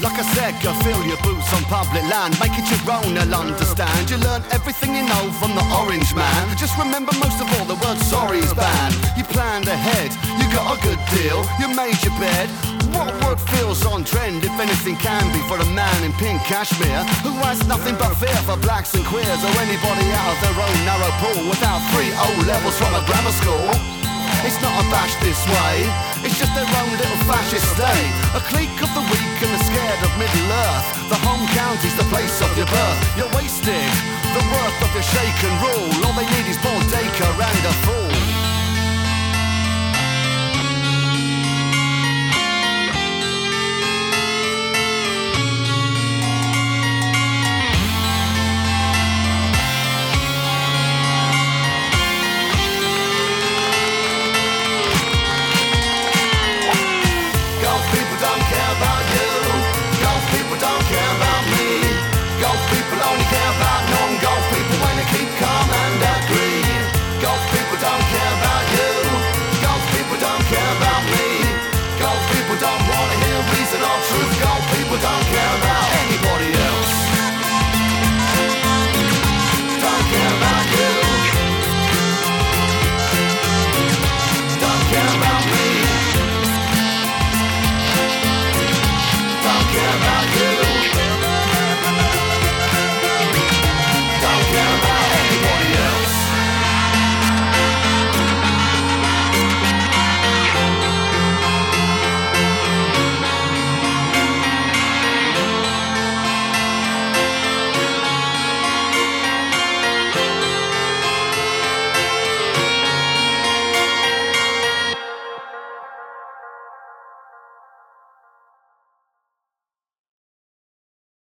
Like I said, go fill your boots on public land. Make it your own, I'll understand. You learn everything you know from the orange man. Just remember most of all, the word sorry is banned. You planned ahead, you got a good deal. You made your bed. What word feels on trend, if anything can be, for a man in pink cashmere who has nothing but fear for blacks and queers or anybody out of their own narrow pool without three O levels from a grammar school? It's not a bash this way, it's just their own little fascist state. A clique of the weak and the scared of Middle Earth. The home county's the place of your birth. You're wasted, the worth of your shaken rule. All they need is Baldaker and a fool. don't care about